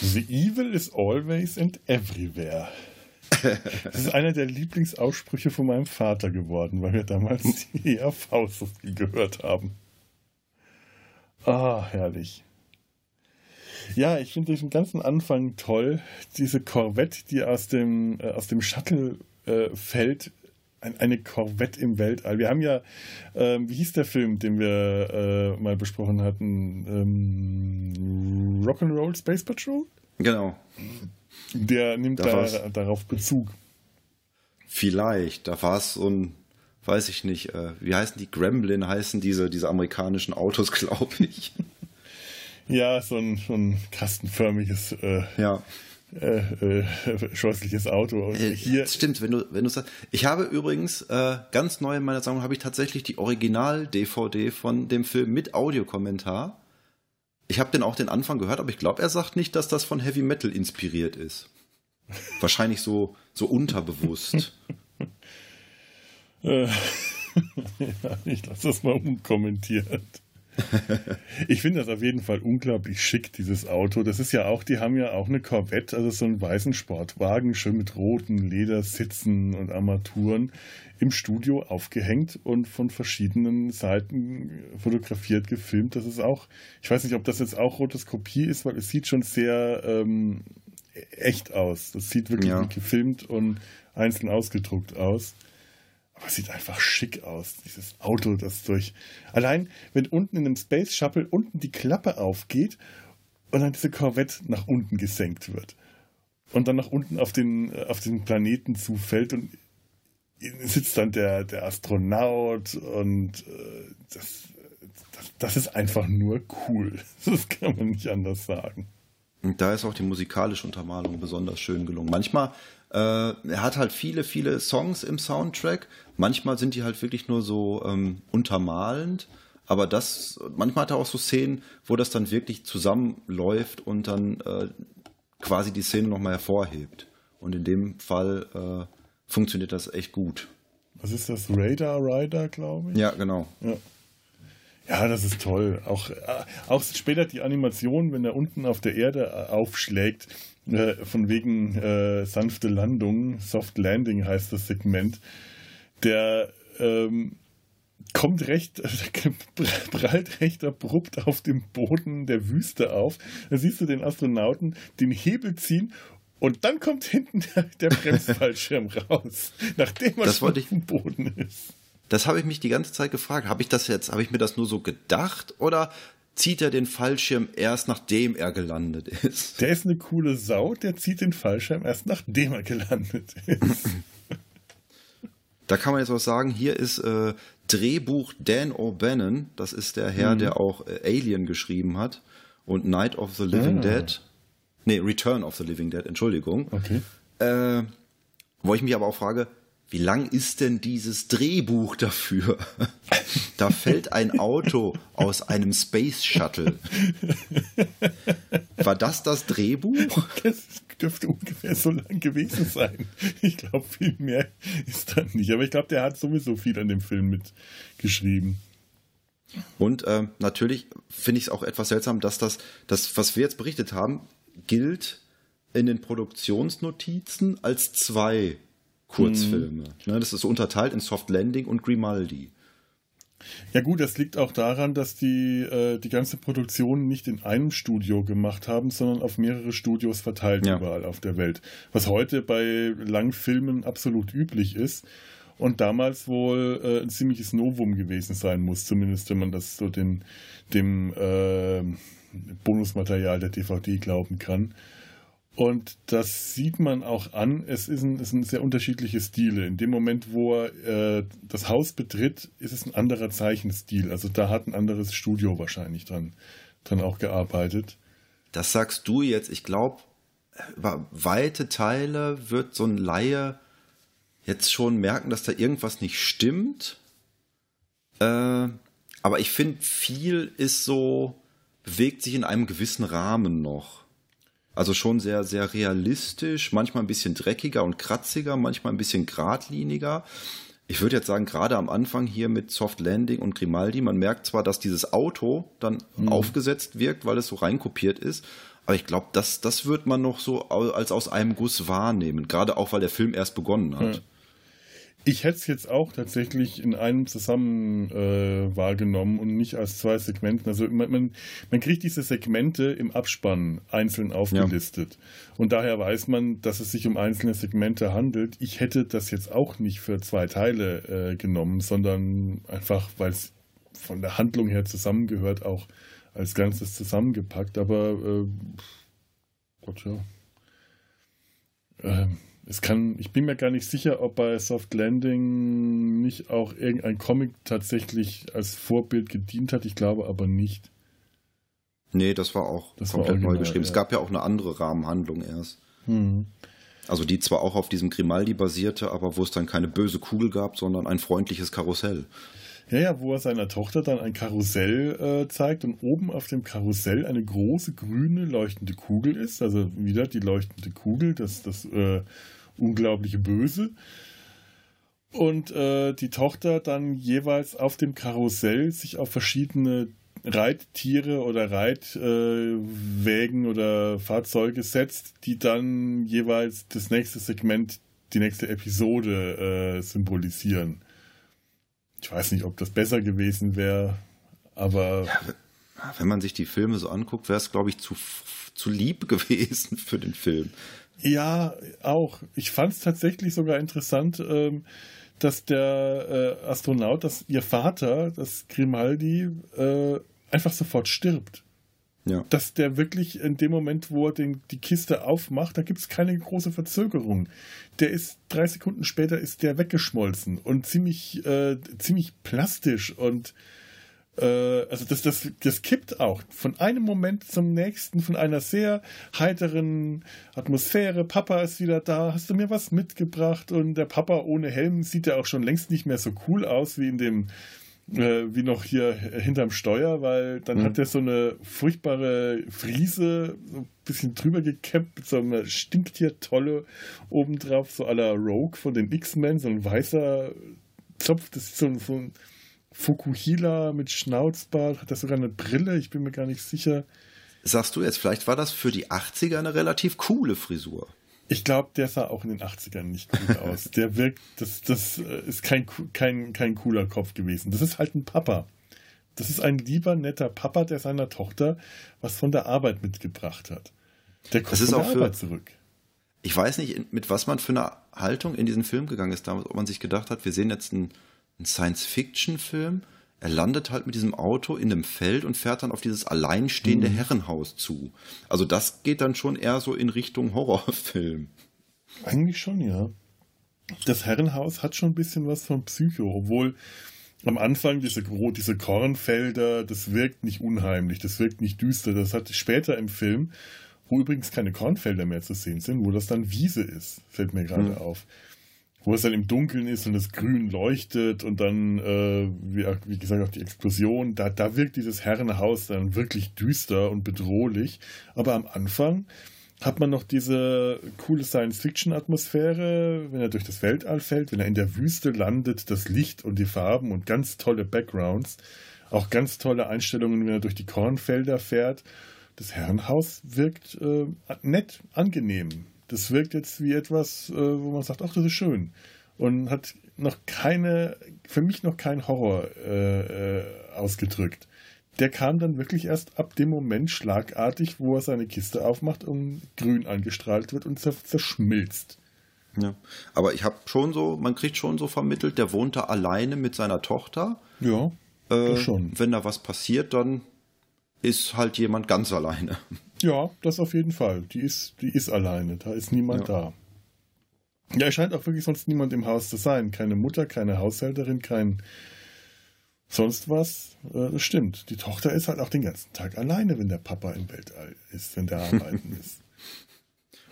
The evil is always and everywhere. Das ist einer der Lieblingsaussprüche von meinem Vater geworden, weil wir damals die ERV so viel gehört haben. Ah, herrlich. Ja, ich finde den ganzen Anfang toll. Diese Corvette, die aus dem, äh, aus dem Shuttle äh, fällt. Ein, eine Corvette im Weltall. Wir haben ja, äh, wie hieß der Film, den wir äh, mal besprochen hatten? Ähm, Rock'n'Roll Space Patrol? Genau. Der nimmt da, da darauf Bezug. Vielleicht, da war es so ein weiß ich nicht, äh, wie heißen die? Gremlin heißen diese, diese amerikanischen Autos, glaube ich. Ja, so ein, so ein kastenförmiges äh, ja. äh, äh, scheußliches Auto. Äh, hier stimmt, wenn du, wenn du sagst. Ich habe übrigens äh, ganz neu in meiner Sammlung habe ich tatsächlich die Original-DVD von dem Film mit Audiokommentar. Ich habe den auch den Anfang gehört, aber ich glaube, er sagt nicht, dass das von Heavy Metal inspiriert ist. Wahrscheinlich so, so unterbewusst. Äh, ja, ich lasse das mal unkommentiert. Ich finde das auf jeden Fall unglaublich schick, dieses Auto. Das ist ja auch, die haben ja auch eine Corvette, also so einen weißen Sportwagen, schön mit roten Ledersitzen und Armaturen im Studio aufgehängt und von verschiedenen Seiten fotografiert, gefilmt. Das ist auch, ich weiß nicht, ob das jetzt auch Rotoskopie ist, weil es sieht schon sehr ähm, echt aus. Das sieht wirklich ja. gefilmt und einzeln ausgedruckt aus. Aber es sieht einfach schick aus, dieses Auto, das durch. Allein, wenn unten in einem Space Shuttle unten die Klappe aufgeht und dann diese Corvette nach unten gesenkt wird. Und dann nach unten auf den, auf den Planeten zufällt und sitzt dann der, der Astronaut und äh, das, das, das ist einfach nur cool. Das kann man nicht anders sagen. Und da ist auch die musikalische Untermalung besonders schön gelungen. Manchmal äh, er hat halt viele, viele Songs im Soundtrack. Manchmal sind die halt wirklich nur so ähm, untermalend. Aber das, manchmal hat er auch so Szenen, wo das dann wirklich zusammenläuft und dann äh, quasi die Szene nochmal hervorhebt. Und in dem Fall äh, funktioniert das echt gut. Was ist das? Radar Rider, glaube ich? Ja, genau. Ja. Ja, das ist toll. Auch, äh, auch später die Animation, wenn er unten auf der Erde äh, aufschlägt, äh, von wegen äh, sanfte Landung, Soft Landing heißt das Segment, der, ähm, kommt recht, prallt recht abrupt auf dem Boden der Wüste auf. Da siehst du den Astronauten den Hebel ziehen und dann kommt hinten der, der Bremsfallschirm raus, nachdem er schon auf dem Boden ist. Das habe ich mich die ganze Zeit gefragt. Habe ich das jetzt, habe ich mir das nur so gedacht oder zieht er den Fallschirm erst nachdem er gelandet ist? Der ist eine coole Sau, der zieht den Fallschirm erst nachdem er gelandet ist. Da kann man jetzt auch sagen, hier ist äh, Drehbuch Dan O'Bannon, das ist der Herr, mhm. der auch äh, Alien geschrieben hat und Night of the Living ah. Dead. Nee, Return of the Living Dead, Entschuldigung. Okay. Äh, wo ich mich aber auch frage, wie lang ist denn dieses Drehbuch dafür? da fällt ein Auto aus einem Space Shuttle. War das das Drehbuch? Das dürfte ungefähr so lang gewesen sein. Ich glaube, viel mehr ist da nicht. Aber ich glaube, der hat sowieso viel an dem Film mitgeschrieben. Und äh, natürlich finde ich es auch etwas seltsam, dass das, das, was wir jetzt berichtet haben, gilt in den Produktionsnotizen als zwei Kurzfilme. Mhm. Das ist unterteilt in Soft Landing und Grimaldi. Ja gut, das liegt auch daran, dass die äh, die ganze Produktion nicht in einem Studio gemacht haben, sondern auf mehrere Studios verteilt ja. überall auf der Welt. Was heute bei Langfilmen absolut üblich ist und damals wohl äh, ein ziemliches Novum gewesen sein muss, zumindest wenn man das so den, dem äh, Bonusmaterial der DVD glauben kann. Und das sieht man auch an. Es, ist ein, es sind sehr unterschiedliche Stile. In dem Moment, wo er äh, das Haus betritt, ist es ein anderer Zeichenstil. Also da hat ein anderes Studio wahrscheinlich dran, dran auch gearbeitet. Das sagst du jetzt. Ich glaube, über weite Teile wird so ein Laie jetzt schon merken, dass da irgendwas nicht stimmt. Äh, aber ich finde, viel ist so, bewegt sich in einem gewissen Rahmen noch. Also schon sehr, sehr realistisch, manchmal ein bisschen dreckiger und kratziger, manchmal ein bisschen geradliniger. Ich würde jetzt sagen, gerade am Anfang hier mit Soft Landing und Grimaldi, man merkt zwar, dass dieses Auto dann mhm. aufgesetzt wirkt, weil es so reinkopiert ist, aber ich glaube, das, das wird man noch so als aus einem Guss wahrnehmen, gerade auch, weil der Film erst begonnen hat. Ja. Ich hätte es jetzt auch tatsächlich in einem zusammen äh, wahrgenommen und nicht als zwei Segmenten. Also man, man, man kriegt diese Segmente im Abspann einzeln aufgelistet. Ja. Und daher weiß man, dass es sich um einzelne Segmente handelt. Ich hätte das jetzt auch nicht für zwei Teile äh, genommen, sondern einfach, weil es von der Handlung her zusammengehört, auch als Ganzes zusammengepackt. Aber äh, Gott ja. Ähm, es kann, ich bin mir gar nicht sicher, ob bei Soft Landing nicht auch irgendein Comic tatsächlich als Vorbild gedient hat. Ich glaube aber nicht. Nee, das war auch das komplett war neu geschrieben. Ja. Es gab ja auch eine andere Rahmenhandlung erst. Mhm. Also die zwar auch auf diesem Grimaldi basierte, aber wo es dann keine böse Kugel gab, sondern ein freundliches Karussell. Ja, ja, wo er seiner Tochter dann ein Karussell äh, zeigt und oben auf dem Karussell eine große grüne leuchtende Kugel ist. Also wieder die leuchtende Kugel, das, das äh, unglaubliche Böse. Und äh, die Tochter dann jeweils auf dem Karussell sich auf verschiedene Reittiere oder Reitwägen oder Fahrzeuge setzt, die dann jeweils das nächste Segment, die nächste Episode äh, symbolisieren. Ich weiß nicht, ob das besser gewesen wäre, aber. Ja, wenn man sich die Filme so anguckt, wäre es, glaube ich, zu, zu lieb gewesen für den Film. Ja, auch. Ich fand es tatsächlich sogar interessant, ähm, dass der äh, Astronaut, dass ihr Vater, das Grimaldi, äh, einfach sofort stirbt. Ja. Dass der wirklich in dem Moment, wo er den, die Kiste aufmacht, da gibt es keine große Verzögerung. Der ist drei Sekunden später ist der weggeschmolzen und ziemlich, äh, ziemlich plastisch und äh, also das, das, das kippt auch von einem Moment zum nächsten, von einer sehr heiteren Atmosphäre. Papa ist wieder da, hast du mir was mitgebracht? Und der Papa ohne Helm sieht ja auch schon längst nicht mehr so cool aus wie in dem, äh, wie noch hier hinterm Steuer, weil dann mhm. hat er so eine furchtbare Friese, so ein bisschen drüber gekämmt, mit so einer Stinktiertolle obendrauf, so à la Rogue von den X-Men, so ein weißer Zopf, das ist so, so ein Fukuhila mit Schnauzbart, hat er sogar eine Brille, ich bin mir gar nicht sicher. Sagst du jetzt, vielleicht war das für die 80er eine relativ coole Frisur. Ich glaube, der sah auch in den 80ern nicht gut aus. Der wirkt, das, das äh, ist kein, kein, kein cooler Kopf gewesen. Das ist halt ein Papa. Das ist ein lieber, netter Papa, der seiner Tochter was von der Arbeit mitgebracht hat. Der kommt von der Arbeit zurück. Ich weiß nicht, mit was man für eine Haltung in diesen Film gegangen ist damals, ob man sich gedacht hat, wir sehen jetzt einen, einen Science-Fiction-Film. Er landet halt mit diesem Auto in einem Feld und fährt dann auf dieses alleinstehende mhm. Herrenhaus zu. Also das geht dann schon eher so in Richtung Horrorfilm. Eigentlich schon, ja. Das Herrenhaus hat schon ein bisschen was von Psycho, obwohl am Anfang diese, diese Kornfelder, das wirkt nicht unheimlich, das wirkt nicht düster. Das hat später im Film, wo übrigens keine Kornfelder mehr zu sehen sind, wo das dann Wiese ist, fällt mir gerade mhm. auf. Wo es dann im Dunkeln ist und das Grün leuchtet und dann, äh, wie, wie, gesagt, auch die Explosion, da, da wirkt dieses Herrenhaus dann wirklich düster und bedrohlich. Aber am Anfang hat man noch diese coole Science-Fiction-Atmosphäre, wenn er durch das Weltall fällt, wenn er in der Wüste landet, das Licht und die Farben und ganz tolle Backgrounds. Auch ganz tolle Einstellungen, wenn er durch die Kornfelder fährt. Das Herrenhaus wirkt äh, nett, angenehm. Das wirkt jetzt wie etwas, äh, wo man sagt, ach, das ist schön. Und hat noch keine, für mich noch kein Horror äh, äh ausgedrückt der kam dann wirklich erst ab dem Moment schlagartig, wo er seine Kiste aufmacht und grün angestrahlt wird und zerschmilzt. Ja, aber ich habe schon so, man kriegt schon so vermittelt, der wohnt da alleine mit seiner Tochter. Ja, äh, schon. Wenn da was passiert, dann ist halt jemand ganz alleine. Ja, das auf jeden Fall. Die ist, die ist alleine, da ist niemand ja. da. Ja, es scheint auch wirklich sonst niemand im Haus zu sein. Keine Mutter, keine Haushälterin, kein sonst was, äh, das stimmt. Die Tochter ist halt auch den ganzen Tag alleine, wenn der Papa im Weltall ist, wenn der arbeiten ist.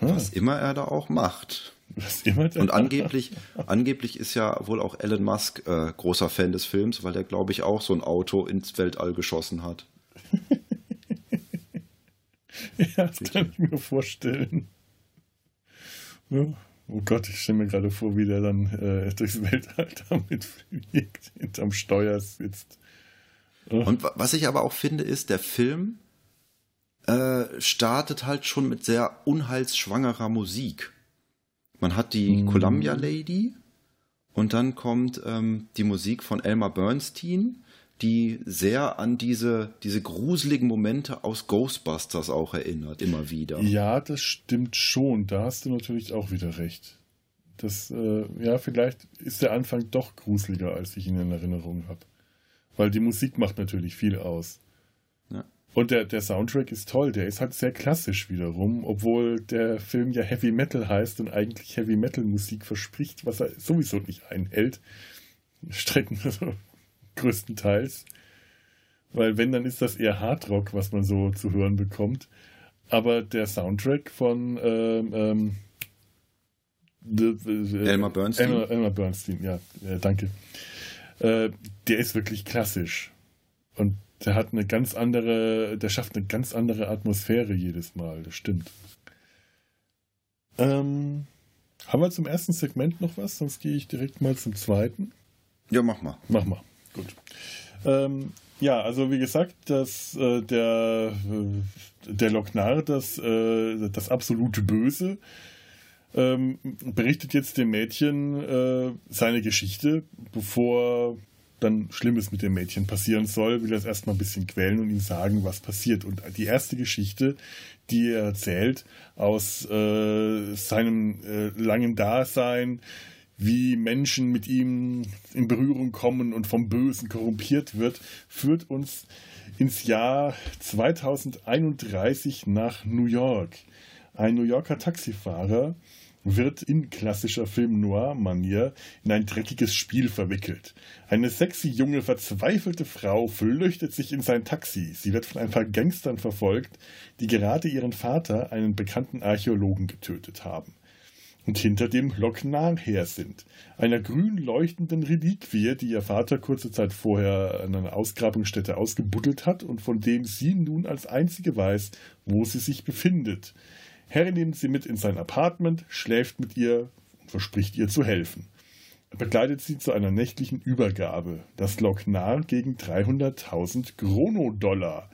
Was immer er da auch macht. Was immer der Und angeblich, angeblich ist ja wohl auch Elon Musk äh, großer Fan des Films, weil der, glaube ich, auch so ein Auto ins Weltall geschossen hat. ja, das kann ich mir vorstellen. Ja. Oh Gott, ich stelle mir gerade vor, wie der dann äh, durchs Weltall damit fliegt, hinterm Steuer sitzt. Oh. Und was ich aber auch finde, ist, der Film äh, startet halt schon mit sehr unheilsschwangerer Musik. Man hat die mm. Columbia Lady und dann kommt ähm, die Musik von Elmer Bernstein die sehr an diese, diese gruseligen Momente aus Ghostbusters auch erinnert, immer wieder. Ja, das stimmt schon. Da hast du natürlich auch wieder recht. Das, äh, ja, vielleicht ist der Anfang doch gruseliger, als ich ihn in Erinnerung habe. Weil die Musik macht natürlich viel aus. Ja. Und der, der Soundtrack ist toll, der ist halt sehr klassisch wiederum, obwohl der Film ja Heavy Metal heißt und eigentlich Heavy Metal Musik verspricht, was er sowieso nicht einhält. Strecken, also größtenteils. Weil wenn, dann ist das eher Hardrock, was man so zu hören bekommt. Aber der Soundtrack von ähm, ähm, äh, Elmer Bernstein. Elmer, Elmer Bernstein, ja, äh, danke. Äh, der ist wirklich klassisch. Und der hat eine ganz andere, der schafft eine ganz andere Atmosphäre jedes Mal, das stimmt. Ähm, haben wir zum ersten Segment noch was? Sonst gehe ich direkt mal zum zweiten. Ja, mach mal. Mach mal. Gut. Ähm, ja, also wie gesagt, dass äh, der, äh, der Lochnar, das, äh, das absolute Böse, ähm, berichtet jetzt dem Mädchen äh, seine Geschichte, bevor dann Schlimmes mit dem Mädchen passieren soll, will er es erstmal ein bisschen quälen und ihm sagen, was passiert. Und die erste Geschichte, die er erzählt aus äh, seinem äh, langen Dasein, wie Menschen mit ihm in Berührung kommen und vom Bösen korrumpiert wird, führt uns ins Jahr 2031 nach New York. Ein New Yorker Taxifahrer wird in klassischer Film-Noir-Manier in ein dreckiges Spiel verwickelt. Eine sexy junge, verzweifelte Frau flüchtet sich in sein Taxi. Sie wird von ein paar Gangstern verfolgt, die gerade ihren Vater, einen bekannten Archäologen, getötet haben und hinter dem Locknar her sind, einer grün leuchtenden Reliquie, die ihr Vater kurze Zeit vorher an einer Ausgrabungsstätte ausgebuddelt hat und von dem sie nun als einzige weiß, wo sie sich befindet. Harry nimmt sie mit in sein Apartment, schläft mit ihr und verspricht ihr zu helfen. Er begleitet sie zu einer nächtlichen Übergabe. Das Locknar gegen 300.000 Chrono-Dollar.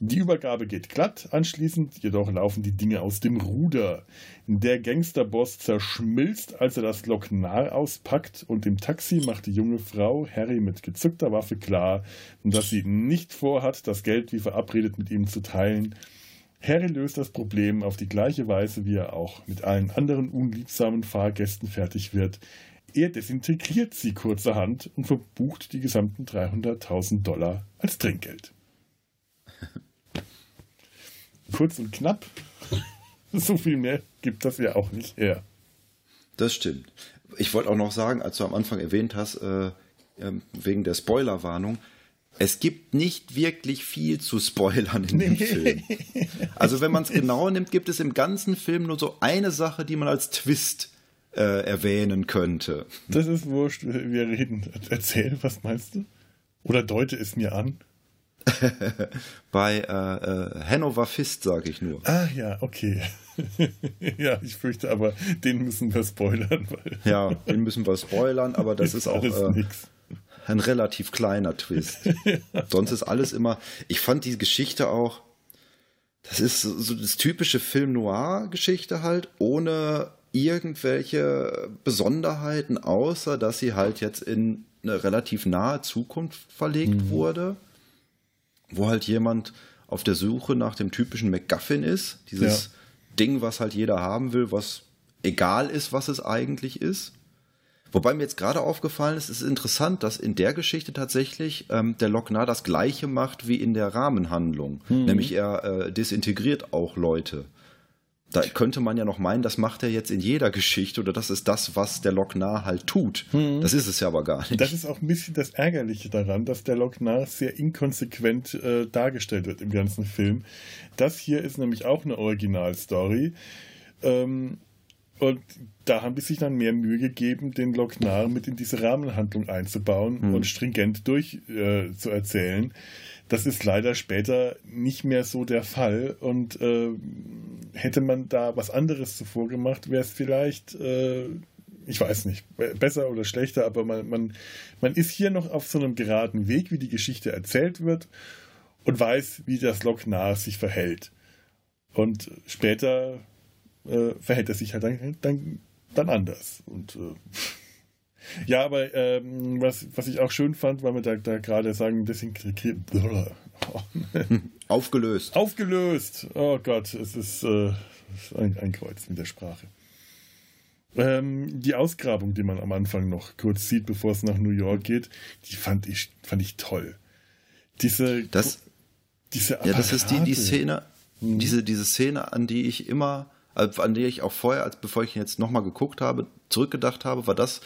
Die Übergabe geht glatt, anschließend jedoch laufen die Dinge aus dem Ruder. Der Gangsterboss zerschmilzt, als er das Loknar auspackt und im Taxi macht die junge Frau Harry mit gezückter Waffe klar, dass sie nicht vorhat, das Geld wie verabredet mit ihm zu teilen. Harry löst das Problem auf die gleiche Weise, wie er auch mit allen anderen unliebsamen Fahrgästen fertig wird. Er desintegriert sie kurzerhand und verbucht die gesamten 300.000 Dollar als Trinkgeld. Kurz und knapp. so viel mehr gibt das ja auch nicht her. Das stimmt. Ich wollte auch noch sagen, als du am Anfang erwähnt hast, äh, ähm, wegen der Spoilerwarnung, es gibt nicht wirklich viel zu spoilern in dem Film. Also wenn man es genau nimmt, gibt es im ganzen Film nur so eine Sache, die man als Twist äh, erwähnen könnte. Das ist wurscht, wir reden. Erzähl, was meinst du? Oder deute es mir an. Bei äh, äh, Hanover Fist sage ich nur. Ah ja, okay. ja, ich fürchte aber, den müssen wir spoilern. Ja, den müssen wir spoilern, aber das ist, ist auch äh, ein relativ kleiner Twist. ja. Sonst ist alles immer. Ich fand die Geschichte auch. Das ist so das typische Film Noir-Geschichte halt, ohne irgendwelche Besonderheiten, außer dass sie halt jetzt in eine relativ nahe Zukunft verlegt mhm. wurde wo halt jemand auf der Suche nach dem typischen MacGuffin ist. Dieses ja. Ding, was halt jeder haben will, was egal ist, was es eigentlich ist. Wobei mir jetzt gerade aufgefallen ist, es ist interessant, dass in der Geschichte tatsächlich ähm, der Lochnar das gleiche macht wie in der Rahmenhandlung. Mhm. Nämlich er äh, desintegriert auch Leute. Da könnte man ja noch meinen, das macht er jetzt in jeder Geschichte oder das ist das, was der Lochnar halt tut. Hm. Das ist es ja aber gar nicht. Das ist auch ein bisschen das Ärgerliche daran, dass der Lochnar sehr inkonsequent äh, dargestellt wird im ganzen Film. Das hier ist nämlich auch eine Originalstory. Ähm, und da haben die sich dann mehr Mühe gegeben, den Lochnar mit in diese Rahmenhandlung einzubauen hm. und stringent durchzuerzählen. Äh, das ist leider später nicht mehr so der Fall. Und äh, hätte man da was anderes zuvor gemacht, wäre es vielleicht, äh, ich weiß nicht, besser oder schlechter, aber man, man, man ist hier noch auf so einem geraden Weg, wie die Geschichte erzählt wird und weiß, wie das Lok nahe sich verhält. Und später äh, verhält er sich halt dann, dann, dann anders. Und äh, ja, aber ähm, was, was ich auch schön fand, weil wir da, da gerade sagen, desintegriert. Aufgelöst. Aufgelöst. Oh Gott, es ist, äh, ein, ein, Kreuz mit der Sprache. Ähm, die Ausgrabung, die man am Anfang noch kurz sieht, bevor es nach New York geht, die fand ich, fand ich toll. Diese, das, diese ja, das ist die, die Szene, mhm. diese, diese Szene, an die ich immer, an die ich auch vorher, als bevor ich jetzt nochmal geguckt habe, zurückgedacht habe, war das,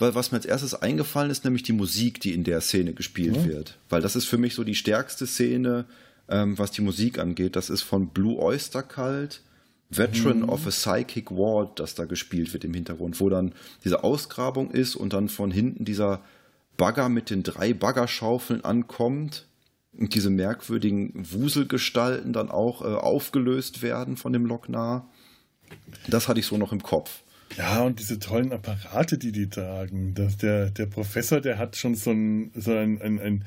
was mir als erstes eingefallen ist, nämlich die Musik, die in der Szene gespielt ja. wird. Weil das ist für mich so die stärkste Szene, ähm, was die Musik angeht. Das ist von Blue Oyster Cult, Veteran mhm. of a Psychic Ward, das da gespielt wird im Hintergrund, wo dann diese Ausgrabung ist und dann von hinten dieser Bagger mit den drei Baggerschaufeln ankommt und diese merkwürdigen Wuselgestalten dann auch äh, aufgelöst werden von dem Loknar. Das hatte ich so noch im Kopf. Ja, und diese tollen Apparate, die die tragen. Das, der, der Professor, der hat schon so, ein, so, ein, ein, ein,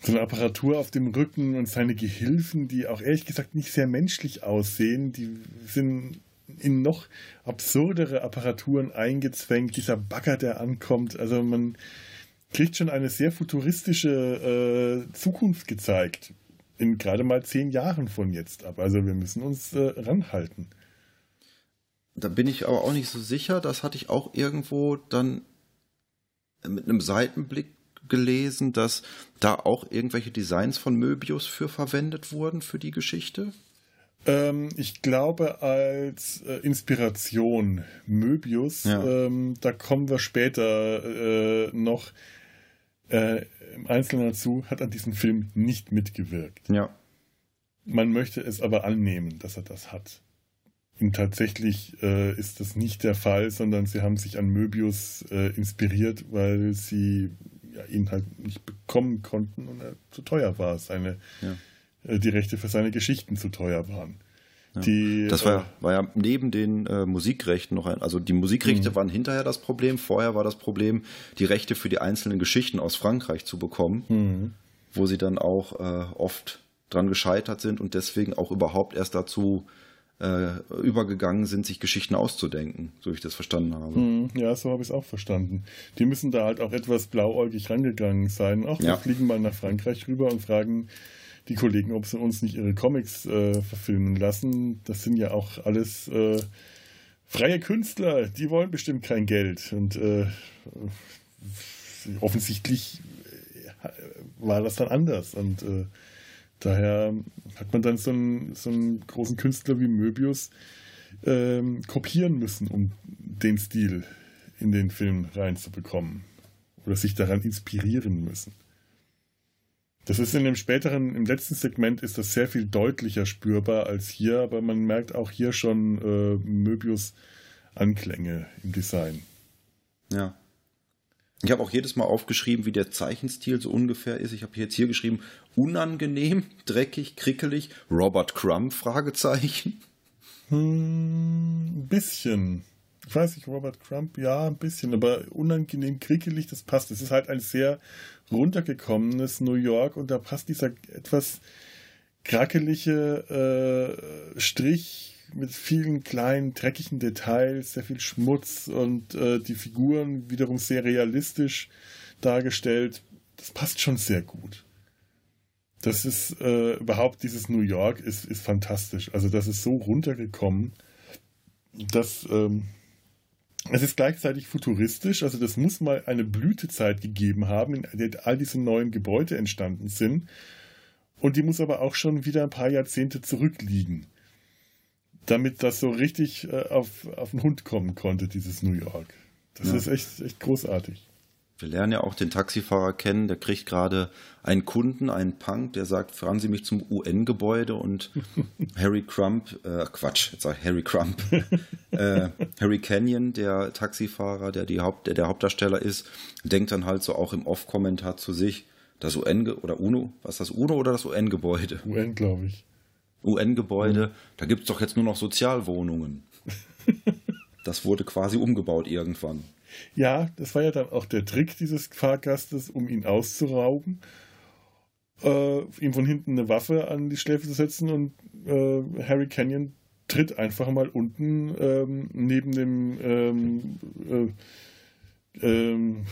so eine Apparatur auf dem Rücken und seine Gehilfen, die auch ehrlich gesagt nicht sehr menschlich aussehen, die sind in noch absurdere Apparaturen eingezwängt. Dieser Bagger, der ankommt, also man kriegt schon eine sehr futuristische äh, Zukunft gezeigt. In gerade mal zehn Jahren von jetzt ab. Also wir müssen uns äh, ranhalten. Da bin ich aber auch nicht so sicher. Das hatte ich auch irgendwo dann mit einem Seitenblick gelesen, dass da auch irgendwelche Designs von Möbius für verwendet wurden für die Geschichte. Ähm, ich glaube als äh, Inspiration Möbius, ja. ähm, da kommen wir später äh, noch äh, im Einzelnen dazu, hat an diesem Film nicht mitgewirkt. Ja. Man möchte es aber annehmen, dass er das hat. Und tatsächlich äh, ist das nicht der Fall, sondern sie haben sich an Möbius äh, inspiriert, weil sie ja, ihn halt nicht bekommen konnten und er zu teuer war. Seine, ja. äh, die Rechte für seine Geschichten zu teuer waren. Ja. Die, das war, äh, war, ja neben den äh, Musikrechten noch ein, also die Musikrechte mhm. waren hinterher das Problem, vorher war das Problem, die Rechte für die einzelnen Geschichten aus Frankreich zu bekommen, mhm. wo sie dann auch äh, oft dran gescheitert sind und deswegen auch überhaupt erst dazu äh, übergegangen sind, sich Geschichten auszudenken, so wie ich das verstanden habe. Hm, ja, so habe ich es auch verstanden. Die müssen da halt auch etwas blauäugig rangegangen sein. Auch wir Ja. fliegen mal nach Frankreich rüber und fragen die Kollegen, ob sie uns nicht ihre Comics äh, verfilmen lassen. Das sind ja auch alles äh, freie Künstler, die wollen bestimmt kein Geld. Und äh, offensichtlich äh, war das dann anders. Und äh, daher hat man dann so einen, so einen großen Künstler wie Möbius ähm, kopieren müssen, um den Stil in den Film reinzubekommen. Oder sich daran inspirieren müssen. Das ist in dem späteren, im letzten Segment ist das sehr viel deutlicher spürbar als hier, aber man merkt auch hier schon äh, Möbius Anklänge im Design. Ja. Ich habe auch jedes Mal aufgeschrieben, wie der Zeichenstil so ungefähr ist. Ich habe jetzt hier geschrieben, unangenehm, dreckig, krickelig, Robert Crumb, Fragezeichen. Hm, ein bisschen. Ich weiß nicht, Robert Crump, ja, ein bisschen, aber unangenehm krickelig, das passt. Es ist halt ein sehr runtergekommenes New York und da passt dieser etwas krackelige äh, Strich mit vielen kleinen, dreckigen Details, sehr viel Schmutz und äh, die Figuren wiederum sehr realistisch dargestellt. Das passt schon sehr gut. Das ist äh, überhaupt dieses New York ist, ist fantastisch. Also das ist so runtergekommen, dass ähm, es ist gleichzeitig futuristisch. Also das muss mal eine Blütezeit gegeben haben, in der all diese neuen Gebäude entstanden sind. Und die muss aber auch schon wieder ein paar Jahrzehnte zurückliegen, damit das so richtig äh, auf, auf den Hund kommen konnte, dieses New York. Das Ja. ist echt, echt großartig. Wir lernen ja auch den Taxifahrer kennen, der kriegt gerade einen Kunden, einen Punk, der sagt, fahren Sie mich zum UN-Gebäude und Harry Crump, äh, Quatsch, jetzt sag ich Harry Crump, äh, Harry Canyon, der Taxifahrer, der, die Haupt, der der Hauptdarsteller ist, denkt dann halt so auch im Off-Kommentar zu sich, das UN oder UNO, was ist das UNO oder das UN-Gebäude? UN, glaube ich. UN-Gebäude, da gibt es doch jetzt nur noch Sozialwohnungen. Das wurde quasi umgebaut irgendwann. Ja, das war ja dann auch der Trick dieses Fahrgastes, um ihn auszurauben, äh, ihm von hinten eine Waffe an die Schläfe zu setzen und äh, Harry Canyon tritt einfach mal unten ähm, neben dem ähm, äh, ähm,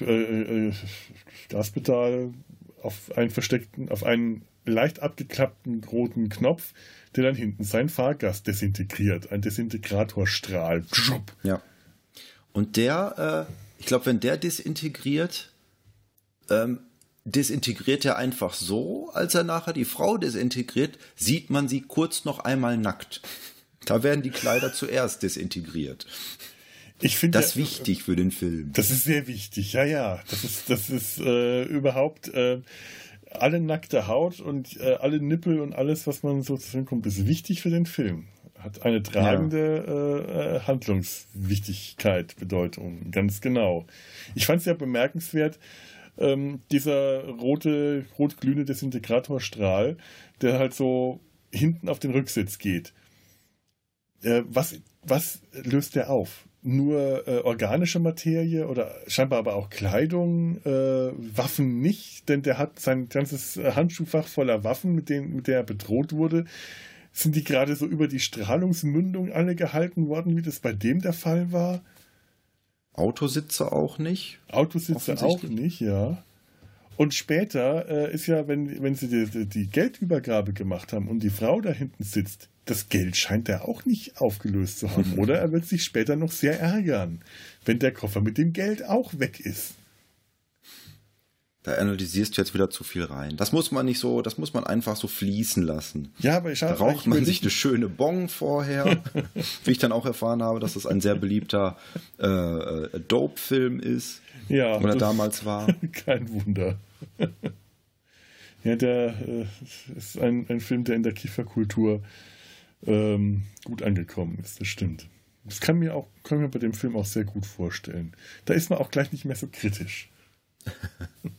äh, äh, Gaspedal auf einen versteckten, auf einen leicht abgeklappten roten Knopf, der dann hinten seinen Fahrgast desintegriert. Ein Desintegratorstrahl. Ja. Und der, äh, ich glaube, wenn der desintegriert, ähm, desintegriert er einfach so, als er nachher die Frau desintegriert, sieht man sie kurz noch einmal nackt. Da werden die Kleider zuerst desintegriert. Ich finde Das ist ja- wichtig für den Film. Das ist sehr wichtig, ja, ja. Das ist, das ist äh, überhaupt äh, alle nackte Haut und äh, alle Nippel und alles, was man so zu sehen kommt, ist wichtig für den Film. Hat eine tragende äh, äh, Handlungswichtigkeit, Bedeutung, ganz genau. Ich fand es ja bemerkenswert, ähm, dieser rote, rotglühende Desintegratorstrahl, der halt so hinten auf den Rücksitz geht. Äh, was, was löst der auf? Nur äh, organische Materie oder scheinbar aber auch Kleidung, äh, Waffen nicht, denn der hat sein ganzes äh, Handschuhfach voller Waffen, mit denen mit der er bedroht wurde. Sind die gerade so über die Strahlungsmündung alle gehalten worden, wie das bei dem der Fall war? Autositze auch nicht. Autositze auch nicht, ja. Und später äh, ist ja, wenn, wenn sie die, die Geldübergabe gemacht haben und die Frau da hinten sitzt, das Geld scheint er auch nicht aufgelöst zu haben. Oder er wird sich später noch sehr ärgern, wenn der Koffer mit dem Geld auch weg ist. Da analysierst du jetzt wieder zu viel rein. Das muss man nicht so, das muss man einfach so fließen lassen. Ja, aber ich Da habe raucht man sich eine schöne Bong vorher. Wie ich dann auch erfahren habe, dass das ein sehr beliebter äh, äh, Dope-Film ist. ja, Oder damals war. Kein Wunder. ja, der äh, ist ein, ein Film, der in der Kifferkultur ähm, gut angekommen ist, das stimmt. Das kann mir auch, kann mir bei dem Film auch sehr gut vorstellen. Da ist man auch gleich nicht mehr so kritisch.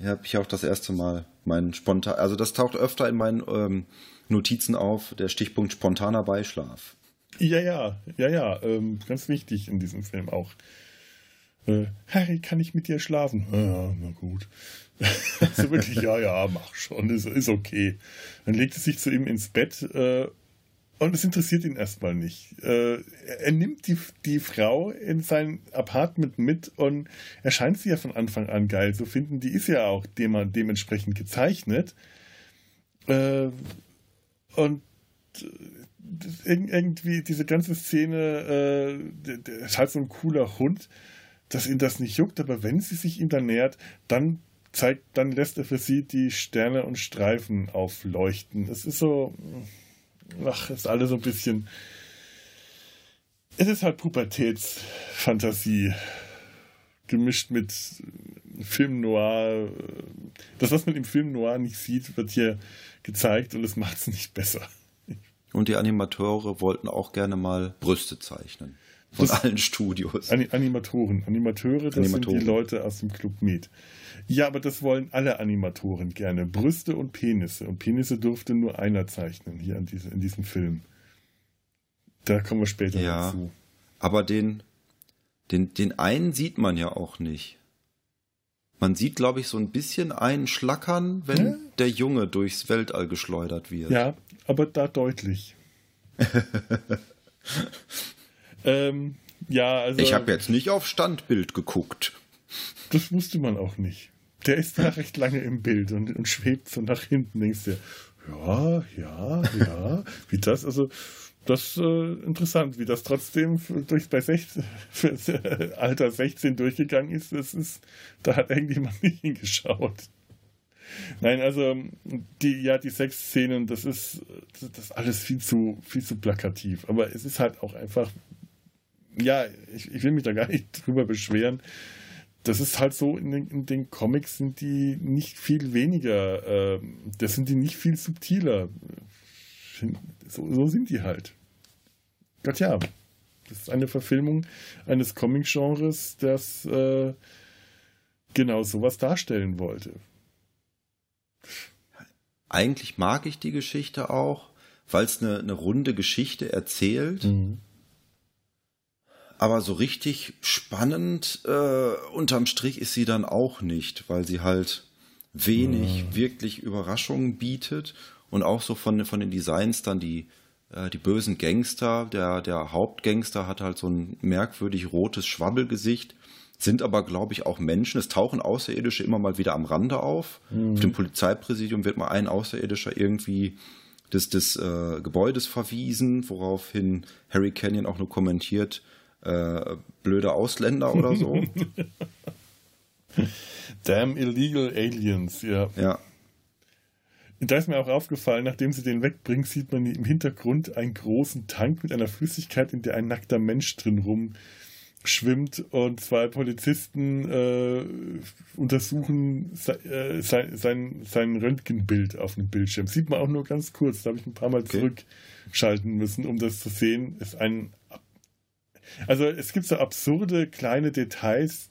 Ja, habe ich auch das erste Mal meinen spontan, also das taucht öfter in meinen ähm, Notizen auf, der Stichpunkt spontaner Beischlaf. Ja, ja, ja, ja, ähm, ganz wichtig in diesem Film auch. Äh, Harry, kann ich mit dir schlafen? Ja, na gut. also wirklich, ja, ja, mach schon, ist, ist okay. Dann legt er sich zu ihm ins Bett äh, und es interessiert ihn erstmal nicht. Äh, er nimmt die, die Frau in sein Apartment mit und er scheint sie ja von Anfang an geil zu finden. Die ist ja auch dem, dementsprechend gezeichnet. Äh, und irgendwie diese ganze Szene, äh, ist halt so ein cooler Hund, dass ihn das nicht juckt, aber wenn sie sich ihm dann nähert, dann zeigt, dann lässt er für sie die Sterne und Streifen aufleuchten. Es ist so, ach, ist alles so ein bisschen, es ist halt Pubertätsfantasie gemischt mit Film Noir. Das, was man im Film Noir nicht sieht, wird hier gezeigt und es macht es nicht besser. Und die Animateure wollten auch gerne mal Brüste zeichnen. Von das allen Studios. Animatoren. Animateure, das Animatoren. sind die Leute aus dem Club Med. Ja, aber das wollen alle Animatoren gerne. Brüste und Penisse. Und Penisse durfte nur einer zeichnen hier in, diese, in diesem Film. Da kommen wir später ja, dazu. Aber den, den, den einen sieht man ja auch nicht. Man sieht, glaube ich, so ein bisschen einen schlackern, wenn ja? der Junge durchs Weltall geschleudert wird. Ja, aber da deutlich. ähm, ja, also. Ich habe jetzt nicht auf Standbild geguckt. Das wusste man auch nicht. Der ist da recht lange im Bild und, und schwebt so nach hinten. Denkst du, ja, ja, ja, wie das, also das ist äh, interessant, wie das trotzdem durch bei 16, für, äh, Alter 16 durchgegangen ist. Das ist, da hat irgendjemand nicht hingeschaut. Nein, also die, ja, die Sexszenen, das ist, das ist alles viel zu, viel zu plakativ. Aber es ist halt auch einfach, ja, ich, ich will mich da gar nicht drüber beschweren. Das ist halt so, in den, in den Comics sind die nicht viel weniger, äh, das sind die nicht viel subtiler so, so sind die halt. Gott ja, das ist eine Verfilmung eines Comic-Genres, das äh, genau sowas darstellen wollte. Eigentlich mag ich die Geschichte auch, weil es eine, eine runde Geschichte erzählt. Mhm. Aber so richtig spannend äh, unterm Strich ist sie dann auch nicht, weil sie halt wenig mhm. wirklich Überraschungen bietet und auch so von, von den Designs dann die, äh, die bösen Gangster. Der, der Hauptgangster hat halt so ein merkwürdig rotes Schwabbelgesicht, sind aber, glaube ich, auch Menschen. Es tauchen Außerirdische immer mal wieder am Rande auf. Mhm. Auf dem Polizeipräsidium wird mal ein Außerirdischer irgendwie des, des äh, Gebäudes verwiesen, woraufhin Harry Canyon auch nur kommentiert, äh, blöde Ausländer oder so. Damn illegal aliens, ja. Ja, da ist mir auch aufgefallen, nachdem sie den wegbringt, sieht man im Hintergrund einen großen Tank mit einer Flüssigkeit, in der ein nackter Mensch drin rumschwimmt und zwei Polizisten äh, untersuchen äh, sein, sein, sein Röntgenbild auf dem Bildschirm. Sieht man auch nur ganz kurz, da habe ich ein paar Mal okay. zurückschalten müssen, um das zu sehen. Ist ein also es gibt so absurde kleine Details,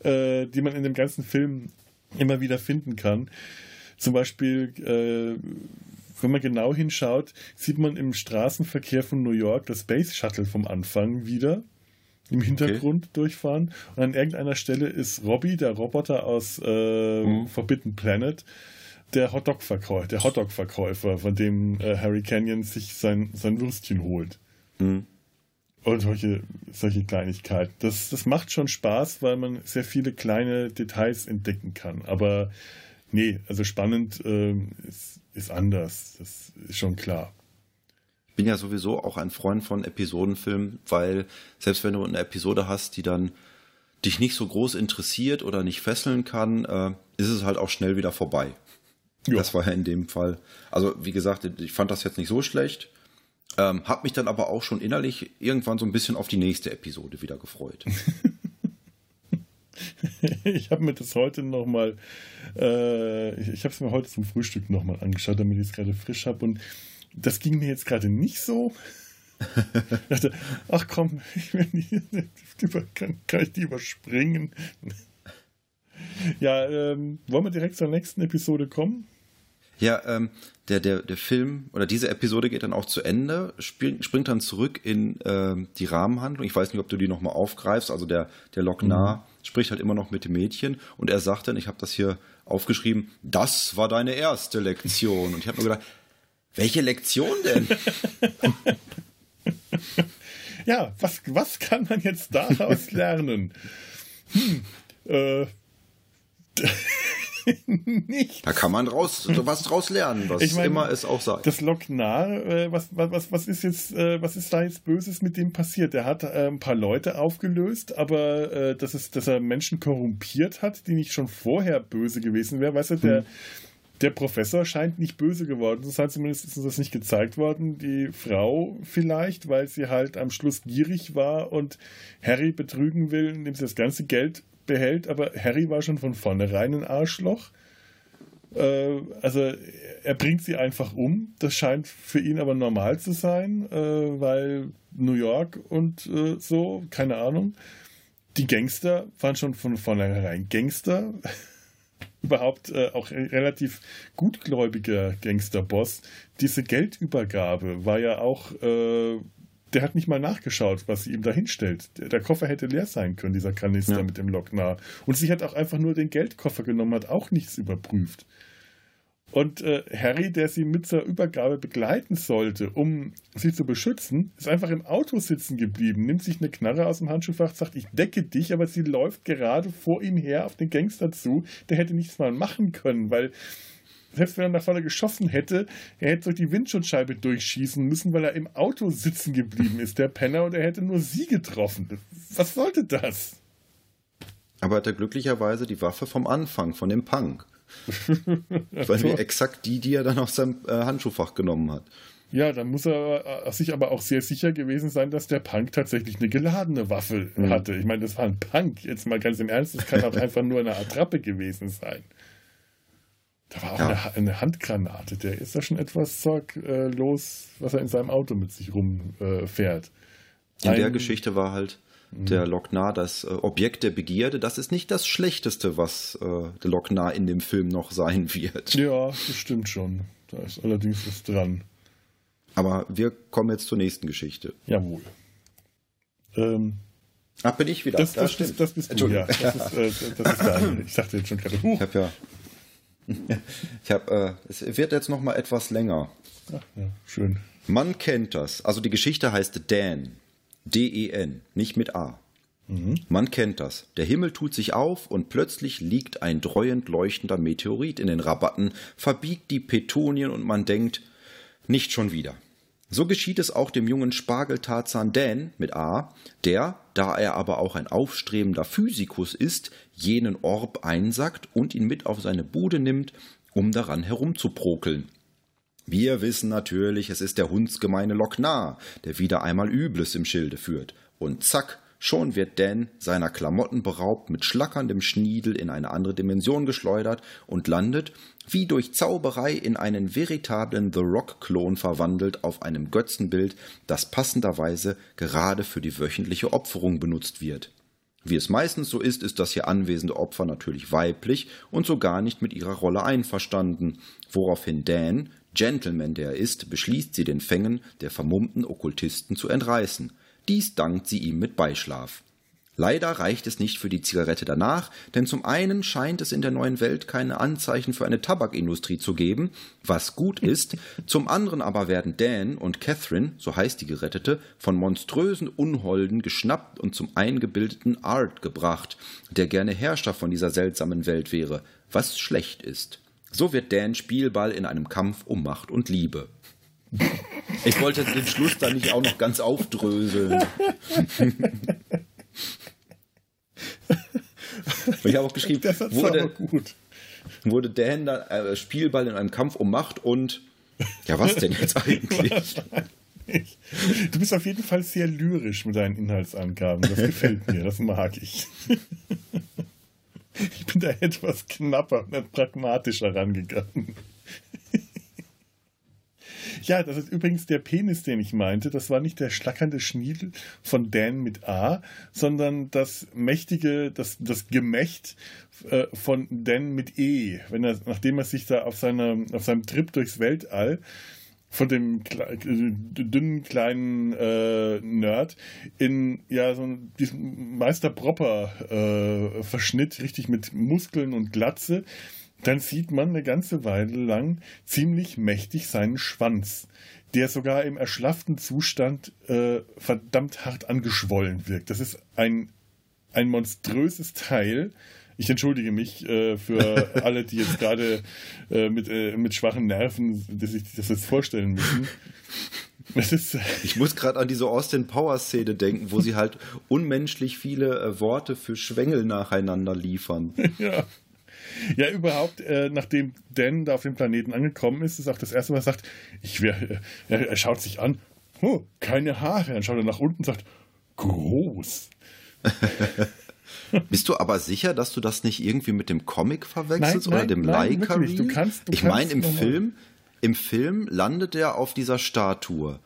äh, die man in dem ganzen Film immer wieder finden kann. Zum Beispiel, äh, wenn man genau hinschaut, sieht man im Straßenverkehr von New York das Space Shuttle vom Anfang wieder im Hintergrund okay. durchfahren. Und an irgendeiner Stelle ist Robbie, der Roboter aus äh, mhm. Forbidden Planet, der Hotdog-Verkäufer, der Hotdog-Verkäufer, von dem äh, Harry Canyon sich sein, sein Würstchen holt. Mhm. Und solche, solche Kleinigkeiten. Das, das macht schon Spaß, weil man sehr viele kleine Details entdecken kann. Aber nee, also spannend äh, ist, ist anders. Das ist schon klar. Ich bin ja sowieso auch ein Freund von Episodenfilmen, weil selbst wenn du eine Episode hast, die dann dich nicht so groß interessiert oder nicht fesseln kann, äh, ist es halt auch schnell wieder vorbei. Ja. Das war ja in dem Fall. Also wie gesagt, ich fand das jetzt nicht so schlecht. Ähm, hab mich dann aber auch schon innerlich irgendwann so ein bisschen auf die nächste Episode wieder gefreut. ich habe mir das heute nochmal, äh, ich, habe es mir heute zum Frühstück nochmal angeschaut, damit ich es gerade frisch habe. Und das ging mir jetzt gerade nicht so. ich dachte, ach komm, ich nicht, kann, kann ich die überspringen? ja, ähm, wollen wir direkt zur nächsten Episode kommen? Ja, ähm, der, der, der Film oder diese Episode geht dann auch zu Ende, spiel, springt dann zurück in ähm, die Rahmenhandlung. Ich weiß nicht, ob du die nochmal aufgreifst. Also der, der Loknar mhm. spricht halt immer noch mit dem Mädchen und er sagt dann, ich habe das hier aufgeschrieben, das war deine erste Lektion. Und ich habe mir gedacht, welche Lektion denn? ja, was, was kann man jetzt daraus lernen? Hm, äh, Nichts. Da kann man raus, was draus lernen, was ich mein, immer es auch sagt. Das Loknar, äh, was, was, was ist jetzt, äh, was ist da jetzt Böses mit dem passiert? Er hat äh, ein paar Leute aufgelöst, aber äh, dass, es, dass er Menschen korrumpiert hat, die nicht schon vorher böse gewesen wären. Weißt du, der, hm. der Professor scheint nicht böse geworden zu sein, zumindest ist uns das nicht gezeigt worden. Die Frau vielleicht, weil sie halt am Schluss gierig war und Harry betrügen will, indem sie das ganze Geld behält, aber Harry war schon von vornherein ein Arschloch. Äh, also er bringt sie einfach um. Das scheint für ihn aber normal zu sein, äh, weil New York und äh, so, keine Ahnung. Die Gangster waren schon von vornherein Gangster. Überhaupt auch relativ gutgläubiger Gangsterboss. Diese Geldübergabe war ja auch der hat nicht mal nachgeschaut, was sie ihm da hinstellt. Der Koffer hätte leer sein können, dieser Kanister ja. mit dem Locknar. Und sie hat auch einfach nur den Geldkoffer genommen, hat auch nichts überprüft. Und äh, Harry, der sie mit zur Übergabe begleiten sollte, um sie zu beschützen, ist einfach im Auto sitzen geblieben, nimmt sich eine Knarre aus dem Handschuhfach, sagt, ich decke dich, aber sie läuft gerade vor ihm her auf den Gangster zu. Der hätte nichts mal machen können, weil selbst wenn er nach vorne geschossen hätte, er hätte durch die Windschutzscheibe durchschießen müssen, weil er im Auto sitzen geblieben ist, der Penner, und er hätte nur sie getroffen. Was sollte das? Aber hat er glücklicherweise die Waffe vom Anfang, von dem Punk. weil wir exakt die, die er dann aus seinem äh, Handschuhfach genommen hat. Ja, dann muss er äh, sich aber auch sehr sicher gewesen sein, dass der Punk tatsächlich eine geladene Waffe mhm. hatte. Ich meine, das war ein Punk, jetzt mal ganz im Ernst, das kann auch einfach nur eine Attrappe gewesen sein. Da war auch ja. eine, eine, Handgranate. Der ist da schon etwas Zeug äh, los, was er in seinem Auto mit sich rumfährt. Äh, in der Geschichte war halt mhm. der Lochnar das äh, Objekt der Begierde. Das ist nicht das Schlechteste, was äh, der Lochnar in dem Film noch sein wird. Ja, das stimmt schon. Da ist allerdings was dran. Aber wir kommen jetzt zur nächsten Geschichte. Jawohl. Ähm, Ach, bin ich wieder. Das, das, das, das bist du, ja. Das ist, äh, das ist Daniel. Ich dachte jetzt schon gerade, huch. Ich habe ja ich habe, äh, es wird jetzt noch mal etwas länger. Ach, ja, schön. Man kennt das. Also die Geschichte heißt Dan. D-E-N, nicht mit A. Mhm. Man kennt das. Der Himmel tut sich auf und plötzlich liegt ein dreuend leuchtender Meteorit in den Rabatten, verbiegt die Petonien und man denkt, nicht schon wieder. So geschieht es auch dem jungen Spargeltarzan Dan mit A, der, da er aber auch ein aufstrebender Physikus ist, jenen Orb einsackt und ihn mit auf seine Bude nimmt, um daran herumzuprokeln. Wir wissen natürlich, es ist der hundsgemeine Lochnar, der wieder einmal Übles im Schilde führt. Und zack, Schon wird Dan seiner Klamotten beraubt, mit schlackerndem Schniedel in eine andere Dimension geschleudert und landet, wie durch Zauberei in einen veritablen The Rock-Klon verwandelt, auf einem Götzenbild, das passenderweise gerade für die wöchentliche Opferung benutzt wird. Wie es meistens so ist, ist das hier anwesende Opfer natürlich weiblich und so gar nicht mit ihrer Rolle einverstanden, woraufhin Dan, Gentleman der er ist, beschließt sie den Fängen der vermummten Okkultisten zu entreißen. Dies dankt sie ihm mit Beischlaf. Leider reicht es nicht für die Zigarette danach, denn zum einen scheint es in der neuen Welt keine Anzeichen für eine Tabakindustrie zu geben, was gut ist, zum anderen aber werden Dan und Catherine, so heißt die Gerettete, von monströsen Unholden geschnappt und zum eingebildeten Art gebracht, der gerne Herrscher von dieser seltsamen Welt wäre, was schlecht ist. So wird Dan Spielball in einem Kampf um Macht und Liebe. Ich wollte den Schluss da nicht auch noch ganz aufdröseln. ich habe auch geschrieben, wurde, wurde Dan da, äh, Spielball in einem Kampf um Macht und ja, was denn jetzt eigentlich? Du bist auf jeden Fall sehr lyrisch mit deinen Inhaltsangaben. Das gefällt mir, das mag ich. Ich bin da etwas knapper und pragmatischer rangegangen. Ja, das ist übrigens der Penis, den ich meinte. Das war nicht der schlackernde Schniedel von Dan mit A, sondern das mächtige, das, das Gemächt äh, von Dan mit E. Wenn er, nachdem er sich da auf, seiner, auf seinem Trip durchs Weltall von dem äh, dünnen kleinen äh, Nerd in ja so diesen Meister Propper äh, Verschnitt, richtig mit Muskeln und Glatze dann sieht man eine ganze Weile lang ziemlich mächtig seinen Schwanz, der sogar im erschlafften Zustand äh, verdammt hart angeschwollen wirkt. Das ist ein, ein monströses Teil. Ich entschuldige mich äh, für alle, die jetzt gerade äh, mit, äh, mit schwachen Nerven die sich das jetzt vorstellen müssen. Ist, ich muss gerade an diese Austin Power Szene denken, wo sie halt unmenschlich viele äh, Worte für Schwengel nacheinander liefern. ja. Ja, überhaupt, äh, nachdem Dan da auf dem Planeten angekommen ist, ist auch das erste Mal sagt, ich wär, äh, er, er, schaut sich an, oh, keine Haare. Dann schaut er nach unten und sagt, groß. Bist du aber sicher, dass du das nicht irgendwie mit dem Comic verwechselst nein, nein, oder dem Leica? Du kannst, du ich meine, im Film, im Film landet er auf dieser Statue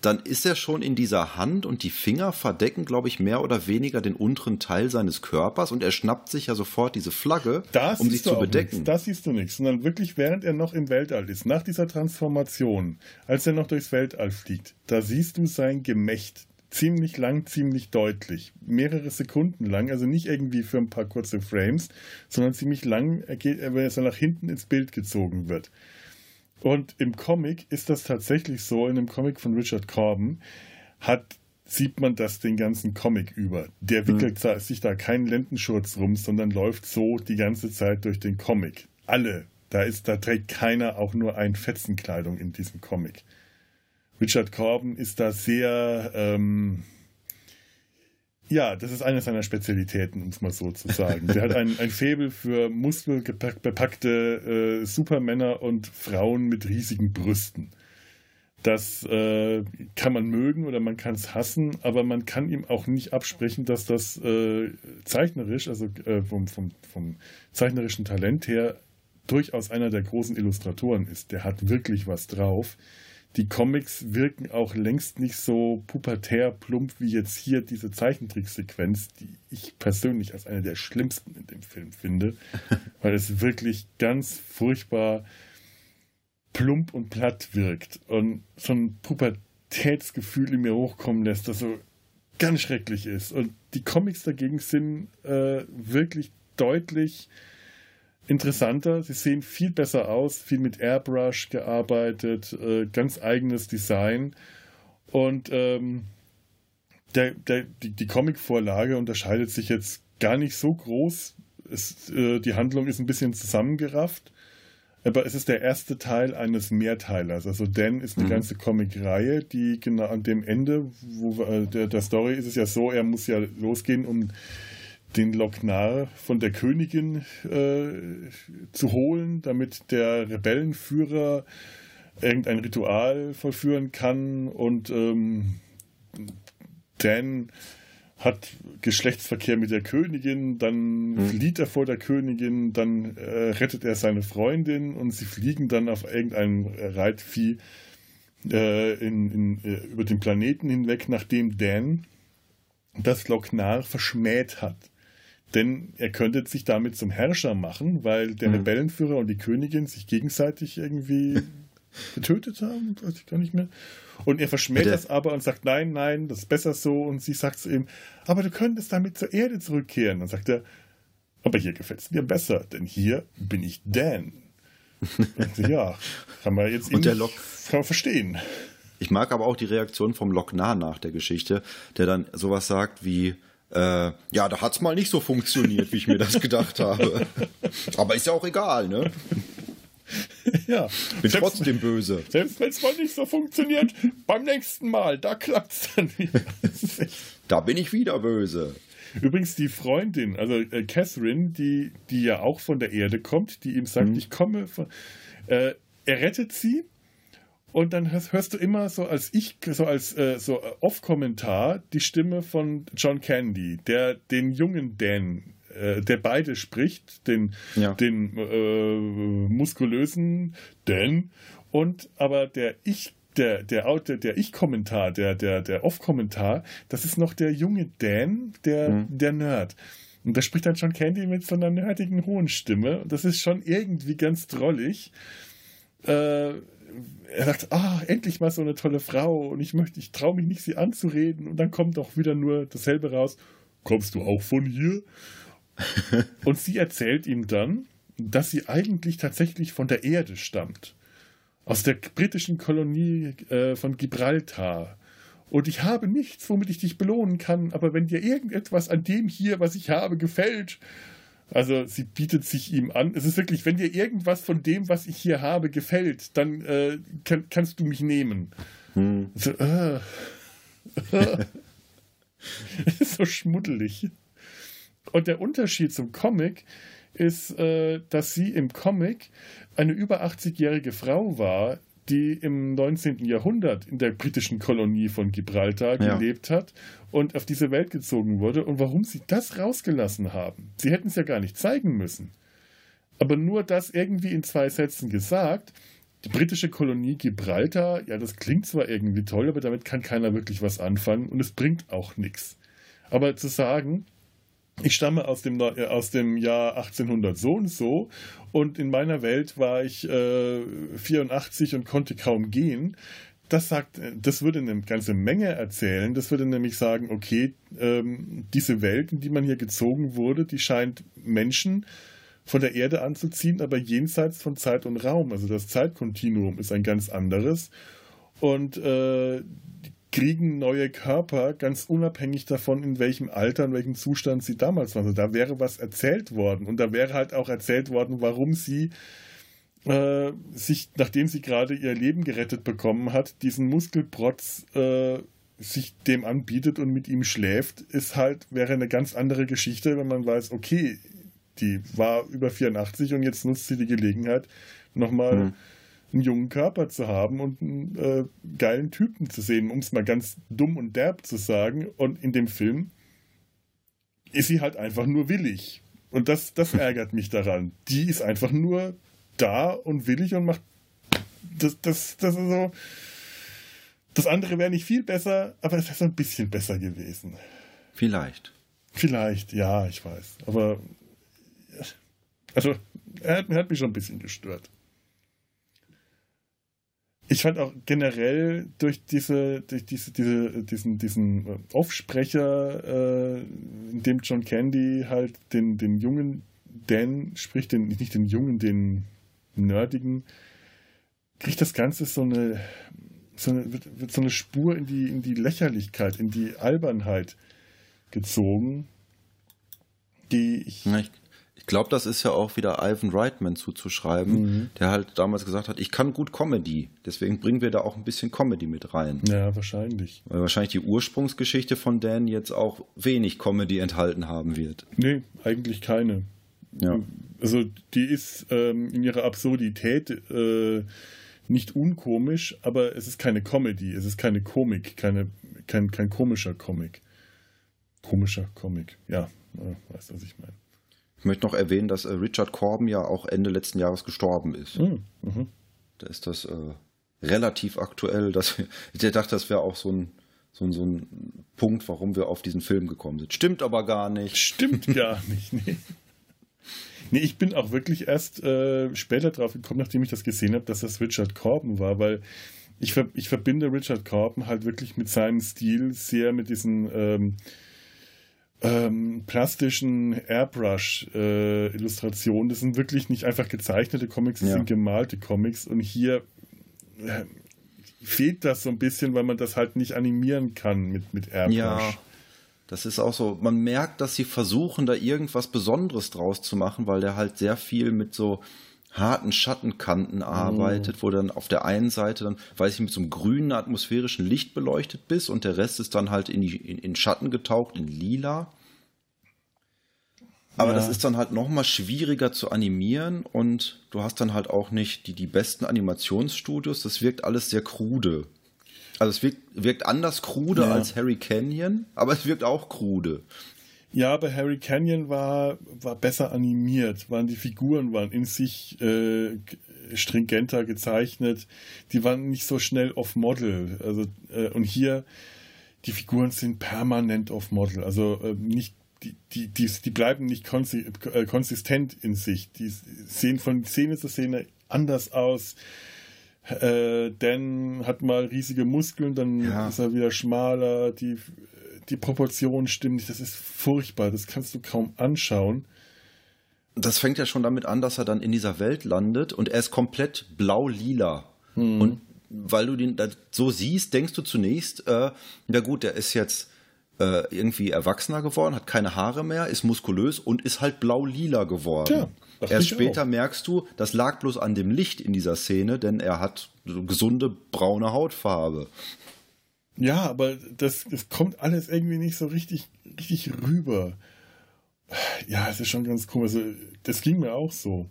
dann ist er schon in dieser Hand und die Finger verdecken, glaube ich, mehr oder weniger den unteren Teil seines Körpers und er schnappt sich ja sofort diese Flagge, das um sich zu bedecken. Nichts. Das siehst du nicht, sondern wirklich während er noch im Weltall ist, nach dieser Transformation, als er noch durchs Weltall fliegt, da siehst du sein Gemächt. Ziemlich lang, ziemlich deutlich. Mehrere Sekunden lang, also nicht irgendwie für ein paar kurze Frames, sondern ziemlich lang, wenn er so nach hinten ins Bild gezogen wird. Und im Comic ist das tatsächlich so, in dem Comic von Richard Corbin hat, sieht man das den ganzen Comic über. Der wickelt mhm. sich da keinen Lendenschurz rum, sondern läuft so die ganze Zeit durch den Comic. Alle. Da ist, da trägt keiner auch nur ein Fetzenkleidung in diesem Comic. Richard Corbin ist da sehr, ähm, ja, das ist eine seiner Spezialitäten, um es mal so zu sagen. Der hat ein, ein Faible für muskelbepackte äh, Supermänner und Frauen mit riesigen Brüsten. Das äh, kann man mögen oder man kann es hassen, aber man kann ihm auch nicht absprechen, dass das äh, zeichnerisch, also äh, vom, vom, vom zeichnerischen Talent her, durchaus einer der großen Illustratoren ist. Der hat wirklich was drauf die Comics wirken auch längst nicht so pubertär plump wie jetzt hier diese Zeichentricksequenz, die ich persönlich als eine der schlimmsten in dem Film finde, weil es wirklich ganz furchtbar plump und platt wirkt und so ein Pubertätsgefühl in mir hochkommen lässt, das so ganz schrecklich ist. Und die Comics dagegen sind äh, wirklich deutlich interessanter. Sie sehen viel besser aus, viel mit Airbrush gearbeitet, äh, ganz eigenes Design. Und ähm, der, der, die, die Comic-Vorlage unterscheidet sich jetzt gar nicht so groß. Es, äh, die Handlung ist ein bisschen zusammengerafft. Aber es ist der erste Teil eines Mehrteilers. Also Dan ist eine mhm. ganze Comic-Reihe, die genau an dem Ende, wo äh, der, der Story ist es ja so, er muss ja losgehen, um den Loknar von der Königin äh, zu holen, damit der Rebellenführer irgendein Ritual vollführen kann und ähm, Dan hat Geschlechtsverkehr mit der Königin, dann mhm. flieht er vor der Königin, dann äh, rettet er seine Freundin und sie fliegen dann auf irgendeinem Reitvieh äh, in, in, äh, über den Planeten hinweg, nachdem Dan das Loknar verschmäht hat. Denn er könnte sich damit zum Herrscher machen, weil der mhm. Rebellenführer und die Königin sich gegenseitig irgendwie getötet haben, weiß ich gar nicht mehr. Und er verschmäht Bitte? das aber und sagt, nein, nein, das ist besser so. Und sie sagt zu ihm, aber du könntest damit zur Erde zurückkehren. Dann sagt er, aber hier gefällt es mir besser, denn hier bin ich Dan. ja, kann man jetzt und der Lok kann man verstehen. Ich mag aber auch die Reaktion vom Loknar nach der Geschichte, der dann sowas sagt wie, äh, ja, da hat es mal nicht so funktioniert, wie ich mir das gedacht habe. Aber ist ja auch egal, ne? Ja. Bin selbst, trotzdem böse. Selbst wenn es mal nicht so funktioniert, beim nächsten Mal, da klappt es dann wieder. da bin ich wieder böse. Übrigens die Freundin, also äh, Catherine, die, die ja auch von der Erde kommt, die ihm sagt, mhm. ich komme von, äh, er rettet sie und dann hörst du immer so als ich, so als äh, so Off-Kommentar die Stimme von John Candy, der den jungen Dan, äh, der beide spricht, den, ja. den äh, muskulösen Dan und aber der ich der, der, der, der Ich-Kommentar, der, der, der Off-Kommentar, das ist noch der junge Dan, der, mhm. der Nerd. Und da spricht dann John Candy mit so einer nerdigen hohen Stimme. Das ist schon irgendwie ganz drollig. Äh, er sagt, ah, endlich mal so eine tolle Frau und ich möchte, ich traue mich nicht, sie anzureden. Und dann kommt doch wieder nur dasselbe raus. Kommst du auch von hier? und sie erzählt ihm dann, dass sie eigentlich tatsächlich von der Erde stammt. Aus der britischen Kolonie äh, von Gibraltar. Und ich habe nichts, womit ich dich belohnen kann, aber wenn dir irgendetwas an dem hier, was ich habe, gefällt, also sie bietet sich ihm an. Es ist wirklich, wenn dir irgendwas von dem, was ich hier habe, gefällt, dann äh, kann, kannst du mich nehmen. Hm. So, äh, äh. so schmuddelig. Und der Unterschied zum Comic ist, äh, dass sie im Comic eine über 80-jährige Frau war, die im 19. Jahrhundert in der britischen Kolonie von Gibraltar ja. gelebt hat und auf diese Welt gezogen wurde und warum sie das rausgelassen haben. Sie hätten es ja gar nicht zeigen müssen. Aber nur das irgendwie in zwei Sätzen gesagt. Die britische Kolonie Gibraltar, ja, das klingt zwar irgendwie toll, aber damit kann keiner wirklich was anfangen und es bringt auch nichts. Aber zu sagen, ich stamme aus dem, äh, aus dem Jahr 1800 so und so und in meiner Welt war ich äh, 84 und konnte kaum gehen. Das sagt, das würde eine ganze Menge erzählen. Das würde nämlich sagen, okay, ähm, diese Welt, in die man hier gezogen wurde, die scheint Menschen von der Erde anzuziehen, aber jenseits von Zeit und Raum. Also das Zeitkontinuum ist ein ganz anderes. Und äh, kriegen neue Körper, ganz unabhängig davon, in welchem Alter, in welchem Zustand sie damals waren. Also da wäre was erzählt worden. Und da wäre halt auch erzählt worden, warum sie äh, sich, nachdem sie gerade ihr Leben gerettet bekommen hat, diesen Muskelprotz äh, sich dem anbietet und mit ihm schläft, ist halt, wäre eine ganz andere Geschichte, wenn man weiß, okay, die war über 84 und jetzt nutzt sie die Gelegenheit, nochmal mhm einen jungen Körper zu haben und einen äh, geilen Typen zu sehen, um es mal ganz dumm und derb zu sagen. Und in dem Film ist sie halt einfach nur willig. Und das, das ärgert mich daran. Die ist einfach nur da und willig und macht. Das, das, das ist so. Das andere wäre nicht viel besser, aber es wäre so ein bisschen besser gewesen. Vielleicht. Vielleicht, ja, ich weiß. Aber. Also, er hat, er hat mich schon ein bisschen gestört ich fand auch generell durch diese, durch diese, diese, diesen, diesen Aufsprecher, äh, in dem John Candy halt den, den jungen Dan spricht, den, nicht den jungen, den nerdigen, kriegt das Ganze so eine, so eine, wird, wird so eine Spur in die, in die Lächerlichkeit, in die Albernheit gezogen, die ich. Ich glaube, das ist ja auch wieder Ivan Reitman zuzuschreiben, mhm. der halt damals gesagt hat, ich kann gut Comedy. Deswegen bringen wir da auch ein bisschen Comedy mit rein. Ja, wahrscheinlich. Weil wahrscheinlich die Ursprungsgeschichte von Dan jetzt auch wenig Comedy enthalten haben wird. Nee, eigentlich keine. Ja. Also die ist ähm, in ihrer Absurdität äh, nicht unkomisch, aber es ist keine Comedy, es ist keine Komik, keine, kein, kein komischer Comic. Komischer Comic, ja, äh, weißt du, was ich meine. Ich möchte noch erwähnen, dass äh, Richard Corbin ja auch Ende letzten Jahres gestorben ist. Mhm. mhm. Da ist das äh, relativ aktuell. Dass, ich dachte, das wäre auch so ein, so, ein, so ein Punkt, warum wir auf diesen Film gekommen sind. Stimmt aber gar nicht. Stimmt gar nicht, nee. Nee, ich bin auch wirklich erst äh, später drauf gekommen, nachdem ich das gesehen habe, dass das Richard Corbin war, weil ich, ver ich verbinde Richard Corbin halt wirklich mit seinem Stil sehr mit diesen ähm, ähm, plastischen Airbrush-Illustrationen. Äh, das sind wirklich nicht einfach gezeichnete Comics, das ja. sind gemalte Comics. Und hier äh, fehlt das so ein bisschen, weil man das halt nicht animieren kann mit, mit Airbrush. Ja. Das ist auch so, man merkt, dass sie versuchen, da irgendwas Besonderes draus zu machen, weil der halt sehr viel mit so harten Schattenkanten arbeitet, mm. wo dann auf der einen Seite dann, weiß ich, mit so einem grünen atmosphärischen Licht beleuchtet bist und der Rest ist dann halt in, die, in, in Schatten getaucht, in lila. Aber ja. das ist dann halt nochmal schwieriger zu animieren und du hast dann halt auch nicht die, die besten Animationsstudios. Das wirkt alles sehr krude. Also es wirkt, wirkt anders krude ja. als Harry Canyon, aber es wirkt auch krude. Ja, aber Harry Canyon war, war besser animiert, waren die Figuren waren in sich äh, stringenter gezeichnet, die waren nicht so schnell off-Model. Also, äh, und hier, die Figuren sind permanent off-Model, also äh, nicht die, die, die, die bleiben nicht konsi äh, konsistent in sich. Die sehen von Szene zu Szene anders aus. Äh, Dan hat mal riesige Muskeln, dann ja. ist er wieder schmaler. Die die Proportionen stimmen nicht. Das ist furchtbar. Das kannst du kaum anschauen. das fängt ja schon damit an, dass er dann in dieser Welt landet und er ist komplett blau-lila. Hm. Und weil du den so siehst, denkst du zunächst, äh, na gut, der ist jetzt äh, irgendwie erwachsener geworden, hat keine Haare mehr, ist muskulös und ist halt blau-lila geworden. Ja, Erst später auch. merkst du, das lag bloß an dem Licht in dieser Szene, denn er hat so gesunde braune Hautfarbe. Ja, aber das, das kommt alles irgendwie nicht so richtig, richtig rüber. Ja, es ist schon ganz komisch. Also, das ging mir auch so.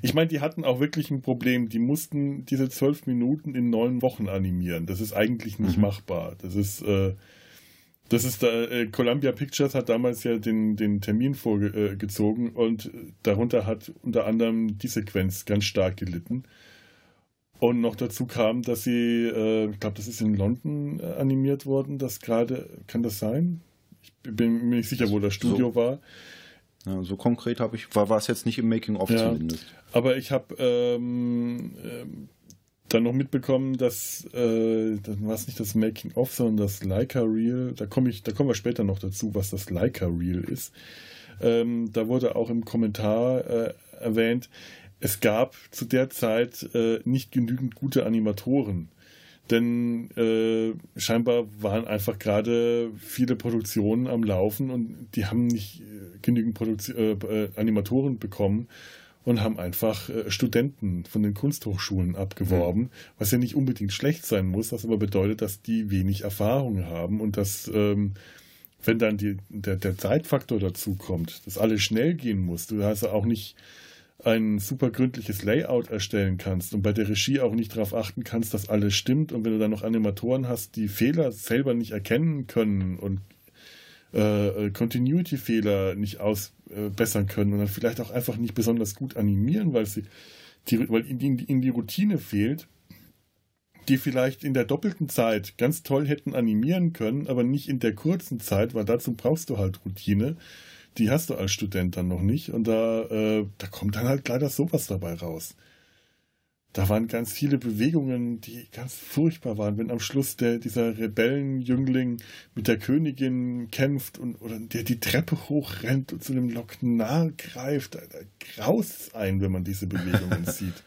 Ich meine, die hatten auch wirklich ein Problem. Die mussten diese zwölf Minuten in neun Wochen animieren. Das ist eigentlich nicht mhm. machbar. Das ist, äh, das ist da, äh, Columbia Pictures hat damals ja den, den Termin vorgezogen äh, und darunter hat unter anderem die Sequenz ganz stark gelitten. Und noch dazu kam, dass sie, äh, ich glaube, das ist in London äh, animiert worden, das gerade, kann das sein? Ich bin mir nicht sicher, wo das Studio so. war. Ja, so konkret habe ich, war, war es jetzt nicht im Making-of ja, zumindest. Aber ich habe ähm, ähm, dann noch mitbekommen, dass äh, das war es nicht das Making-of, sondern das Leica Reel. Da komme ich, da kommen wir später noch dazu, was das Leica Reel ist. Ähm, da wurde auch im Kommentar äh, erwähnt, es gab zu der Zeit äh, nicht genügend gute Animatoren denn äh, scheinbar waren einfach gerade viele Produktionen am Laufen und die haben nicht äh, genügend Produktio äh, äh, Animatoren bekommen und haben einfach äh, Studenten von den Kunsthochschulen abgeworben, mhm. was ja nicht unbedingt schlecht sein muss, was aber bedeutet, dass die wenig Erfahrung haben und dass ähm, wenn dann die, der, der Zeitfaktor dazu kommt, dass alles schnell gehen muss, du hast ja auch nicht ein super gründliches Layout erstellen kannst und bei der Regie auch nicht darauf achten kannst, dass alles stimmt und wenn du dann noch Animatoren hast, die Fehler selber nicht erkennen können und äh, äh Continuity-Fehler nicht ausbessern äh, können und dann vielleicht auch einfach nicht besonders gut animieren, weil sie die, weil ihnen in die Routine fehlt, die vielleicht in der doppelten Zeit ganz toll hätten animieren können, aber nicht in der kurzen Zeit, weil dazu brauchst du halt Routine die hast du als Student dann noch nicht. Und da, äh, da kommt dann halt leider sowas dabei raus. Da waren ganz viele Bewegungen, die ganz furchtbar waren, wenn am Schluss der, dieser Rebellenjüngling mit der Königin kämpft und oder der die Treppe hochrennt und zu dem Loknar greift. Da, da graust ein, wenn man diese Bewegungen sieht.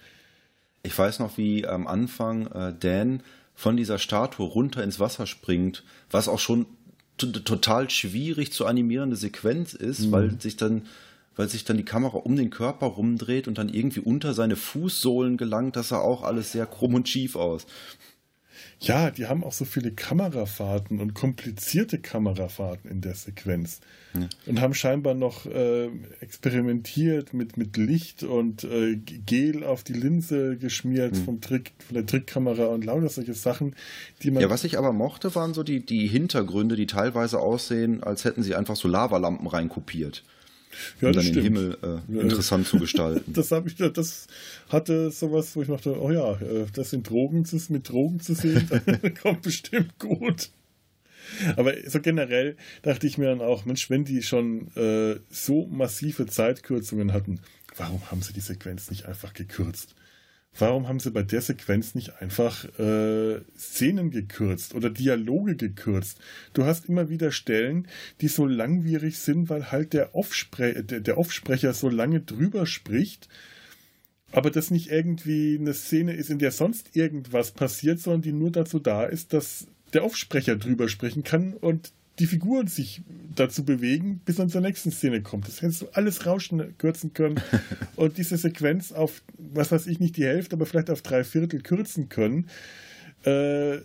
Ich weiß noch, wie am Anfang äh, Dan von dieser Statue runter ins Wasser springt, was auch schon total schwierig zu animierende Sequenz ist, mhm. weil sich dann weil sich dann die Kamera um den Körper rumdreht und dann irgendwie unter seine Fußsohlen gelangt, das sah auch alles sehr krumm und schief aus. Ja, die haben auch so viele Kamerafahrten und komplizierte Kamerafahrten in der Sequenz. Ja. Und haben scheinbar noch äh, experimentiert mit, mit Licht und äh, Gel auf die Linse geschmiert mhm. vom Trick, von der Trickkamera und lauter solche Sachen, die man. Ja, was ich aber mochte, waren so die, die Hintergründe, die teilweise aussehen, als hätten sie einfach so Lavalampen reinkopiert ja, um dann den Himmel äh, interessant zu gestalten. Das habe ich, das hatte sowas, wo ich dachte, oh ja, äh, das sind Drogen zu, mit Drogen zu sehen, kommt bestimmt gut. Aber so generell dachte ich mir dann auch, Mensch, wenn die schon äh, so massive Zeitkürzungen hatten, warum haben sie die Sequenz nicht einfach gekürzt? Warum haben sie bei der Sequenz nicht einfach äh, Szenen gekürzt oder Dialoge gekürzt? Du hast immer wieder Stellen, die so langwierig sind, weil halt der, Offspre der, der Offsprecher so lange drüber spricht, aber das nicht irgendwie eine Szene ist, in der sonst irgendwas passiert, sondern die nur dazu da ist, dass der Offsprecher drüber sprechen kann und die Figuren sich dazu bewegen, bis man zur nächsten Szene kommt. Das hättest du alles rauschen kürzen können und diese Sequenz auf, was weiß ich, nicht die Hälfte, aber vielleicht auf drei Viertel kürzen können. Äh,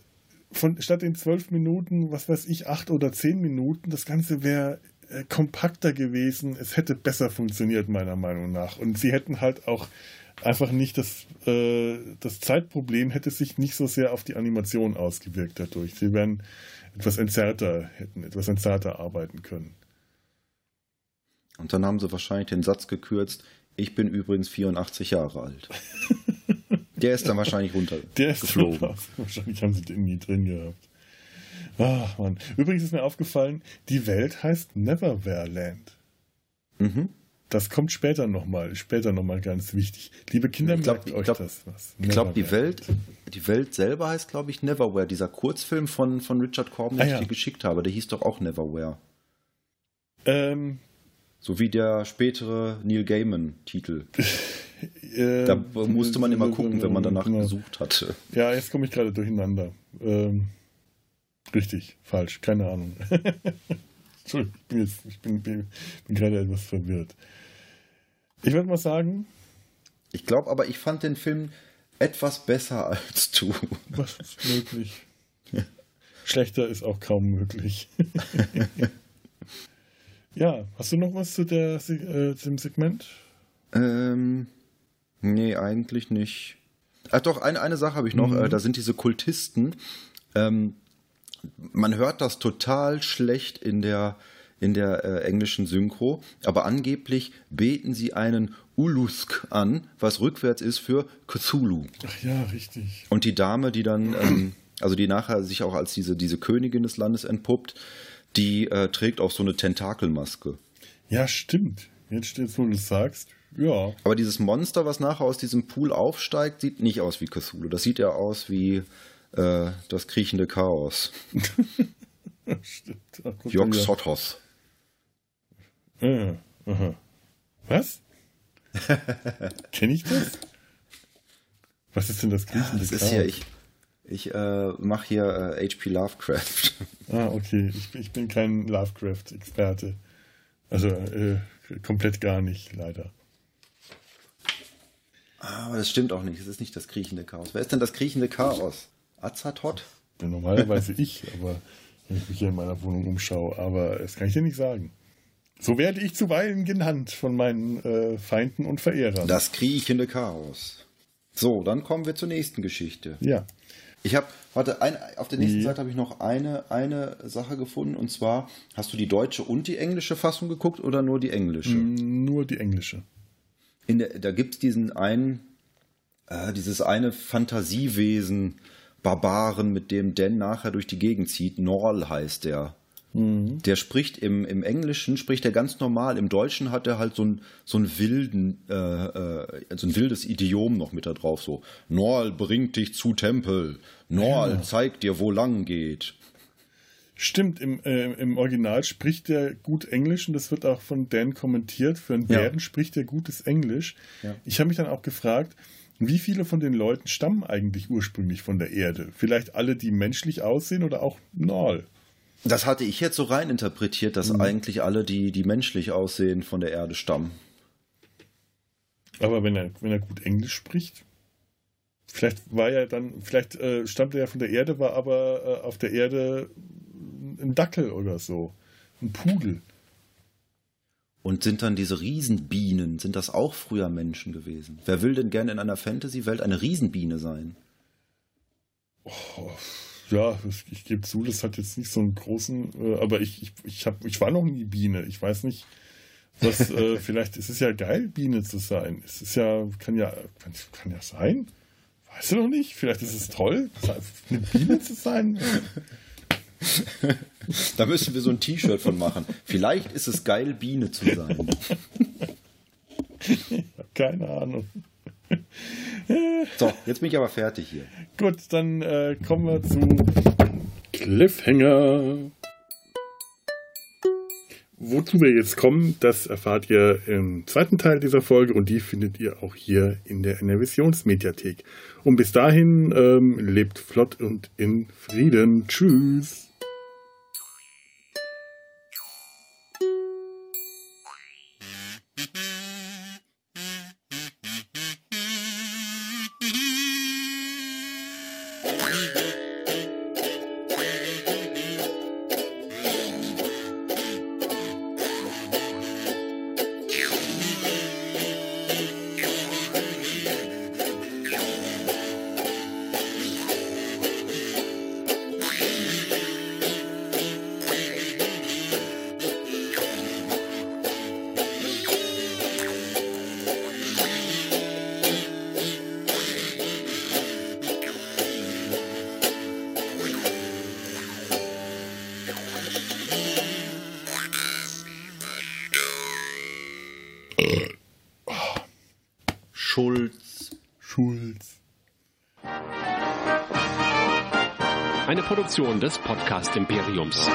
von, statt in zwölf Minuten, was weiß ich, acht oder zehn Minuten, das Ganze wäre äh, kompakter gewesen. Es hätte besser funktioniert, meiner Meinung nach. Und sie hätten halt auch einfach nicht das, äh, das Zeitproblem hätte sich nicht so sehr auf die Animation ausgewirkt dadurch. Sie wären etwas entzerrter, hätten etwas entzerrter arbeiten können. Und dann haben sie wahrscheinlich den Satz gekürzt, ich bin übrigens 84 Jahre alt. Der ist dann wahrscheinlich runtergeflogen. Der ist wahrscheinlich haben sie den nie drin gehabt. Ach man. Übrigens ist mir aufgefallen, die Welt heißt Neverwhere Mhm. Das kommt später nochmal, später nochmal ganz wichtig. Liebe Kinder, ich glaub, merkt euch glaub, das was. Ich glaube, die Welt, die Welt selber heißt, glaube ich, Neverwhere. Dieser Kurzfilm von, von Richard Corbin, den ah, ja. ich dir geschickt habe, der hieß doch auch Neverwhere. Ähm, So wie der spätere Neil Gaiman-Titel. Äh, Da musste man immer gucken, wenn man danach genau. gesucht hatte. Ja, jetzt komme ich gerade durcheinander. Ähm, richtig, falsch, keine Ahnung. Entschuldigung, ich bin, jetzt, ich bin, bin, bin gerade etwas verwirrt. Ich würde mal sagen, Ich glaube aber, ich fand den Film etwas besser als du. was ist möglich? Schlechter ist auch kaum möglich. ja, hast du noch was zu der, äh, dem Segment? Ähm, nee, eigentlich nicht. Ach doch, eine, eine Sache habe ich noch. Mhm. Äh, da sind diese Kultisten. Ähm, man hört das total schlecht in der, in der äh, englischen Synchro, aber angeblich beten sie einen Ulusk an, was rückwärts ist für Cthulhu. Ach ja, richtig. Und die Dame, die dann, ähm, also die nachher sich auch als diese, diese Königin des Landes entpuppt, die äh, trägt auch so eine Tentakelmaske. Ja, stimmt. Jetzt steht wo du es sagst. Ja, Aber dieses Monster, was nachher aus diesem Pool aufsteigt, sieht nicht aus wie Cthulhu. Das sieht ja aus wie äh, das kriechende Chaos. stimmt. Jörg. Äh, aha. Was? Kenne ich das? Was ist denn das kriechende Das ist Chaos? hier, ich, ich äh, mache hier äh, HP Lovecraft. Ah, okay. Ich, ich bin kein Lovecraft-Experte. Also äh, komplett gar nicht, leider. Aber das stimmt auch nicht. Es ist nicht das kriechende Chaos. Wer ist denn das kriechende Chaos? Azathoth? Ja, normalerweise ich, aber wenn ich mich hier in meiner Wohnung umschaue. Aber das kann ich dir nicht sagen. So werde ich zuweilen genannt von meinen äh, Feinden und Verehrern. Das kriechende Chaos. So, dann kommen wir zur nächsten Geschichte. ja. Ich habe, warte, ein, auf der nächsten Die- Seite habe ich noch eine, eine Sache gefunden und zwar, hast du die deutsche und die englische Fassung geguckt oder nur die englische? Nur die englische. In der, da gibt es diesen einen, äh, dieses eine Fantasiewesen, Barbaren, mit dem Dan nachher durch die Gegend zieht. Norl heißt der. Der spricht im, im Englischen, spricht er ganz normal. Im Deutschen hat er halt so ein, so ein wilden, äh, äh, so ein wildes Idiom noch mit da drauf. So, Norl bringt dich zu Tempel. Norl zeigt dir, wo lang geht. Stimmt, im, äh, im Original spricht er gut Englisch und das wird auch von Dan kommentiert. Für einen Ja. Bären spricht er gutes Englisch. Ja. Ich habe mich dann auch gefragt, wie viele von den Leuten stammen eigentlich ursprünglich von der Erde? Vielleicht alle, die menschlich aussehen oder auch Norl? Das hatte ich jetzt so rein interpretiert, dass eigentlich alle, die, die menschlich aussehen, von der Erde stammen. Aber wenn er, wenn er gut Englisch spricht, vielleicht war er dann, vielleicht äh, stammt er ja von der Erde, war aber äh, auf der Erde ein Dackel oder so. Ein Pudel. Und sind dann diese Riesenbienen, sind das auch früher Menschen gewesen? Wer will denn gerne in einer Fantasy-Welt eine Riesenbiene sein? Oh, ja, ich, ich gebe zu, das hat jetzt nicht so einen großen, äh, aber ich, ich, ich, hab, ich war noch nie Biene. Ich weiß nicht, was, äh, vielleicht ist es ja geil, Biene zu sein. Es ist ja, kann ja, kann, kann ja sein. Weißt du noch nicht? Vielleicht ist es toll, eine Biene zu sein. Da müssen wir so ein T-Shirt von machen. Vielleicht ist es geil, Biene zu sein. Keine Ahnung. So, jetzt bin ich aber fertig hier. Gut, dann äh, kommen wir zu Cliffhanger. Wozu wir jetzt kommen, das erfahrt ihr im zweiten Teil dieser Folge und die findet ihr auch hier in der Innovationsmediathek. Und bis dahin ähm, lebt flott und in Frieden. Tschüss. Eine Produktion des Podcast Imperiums.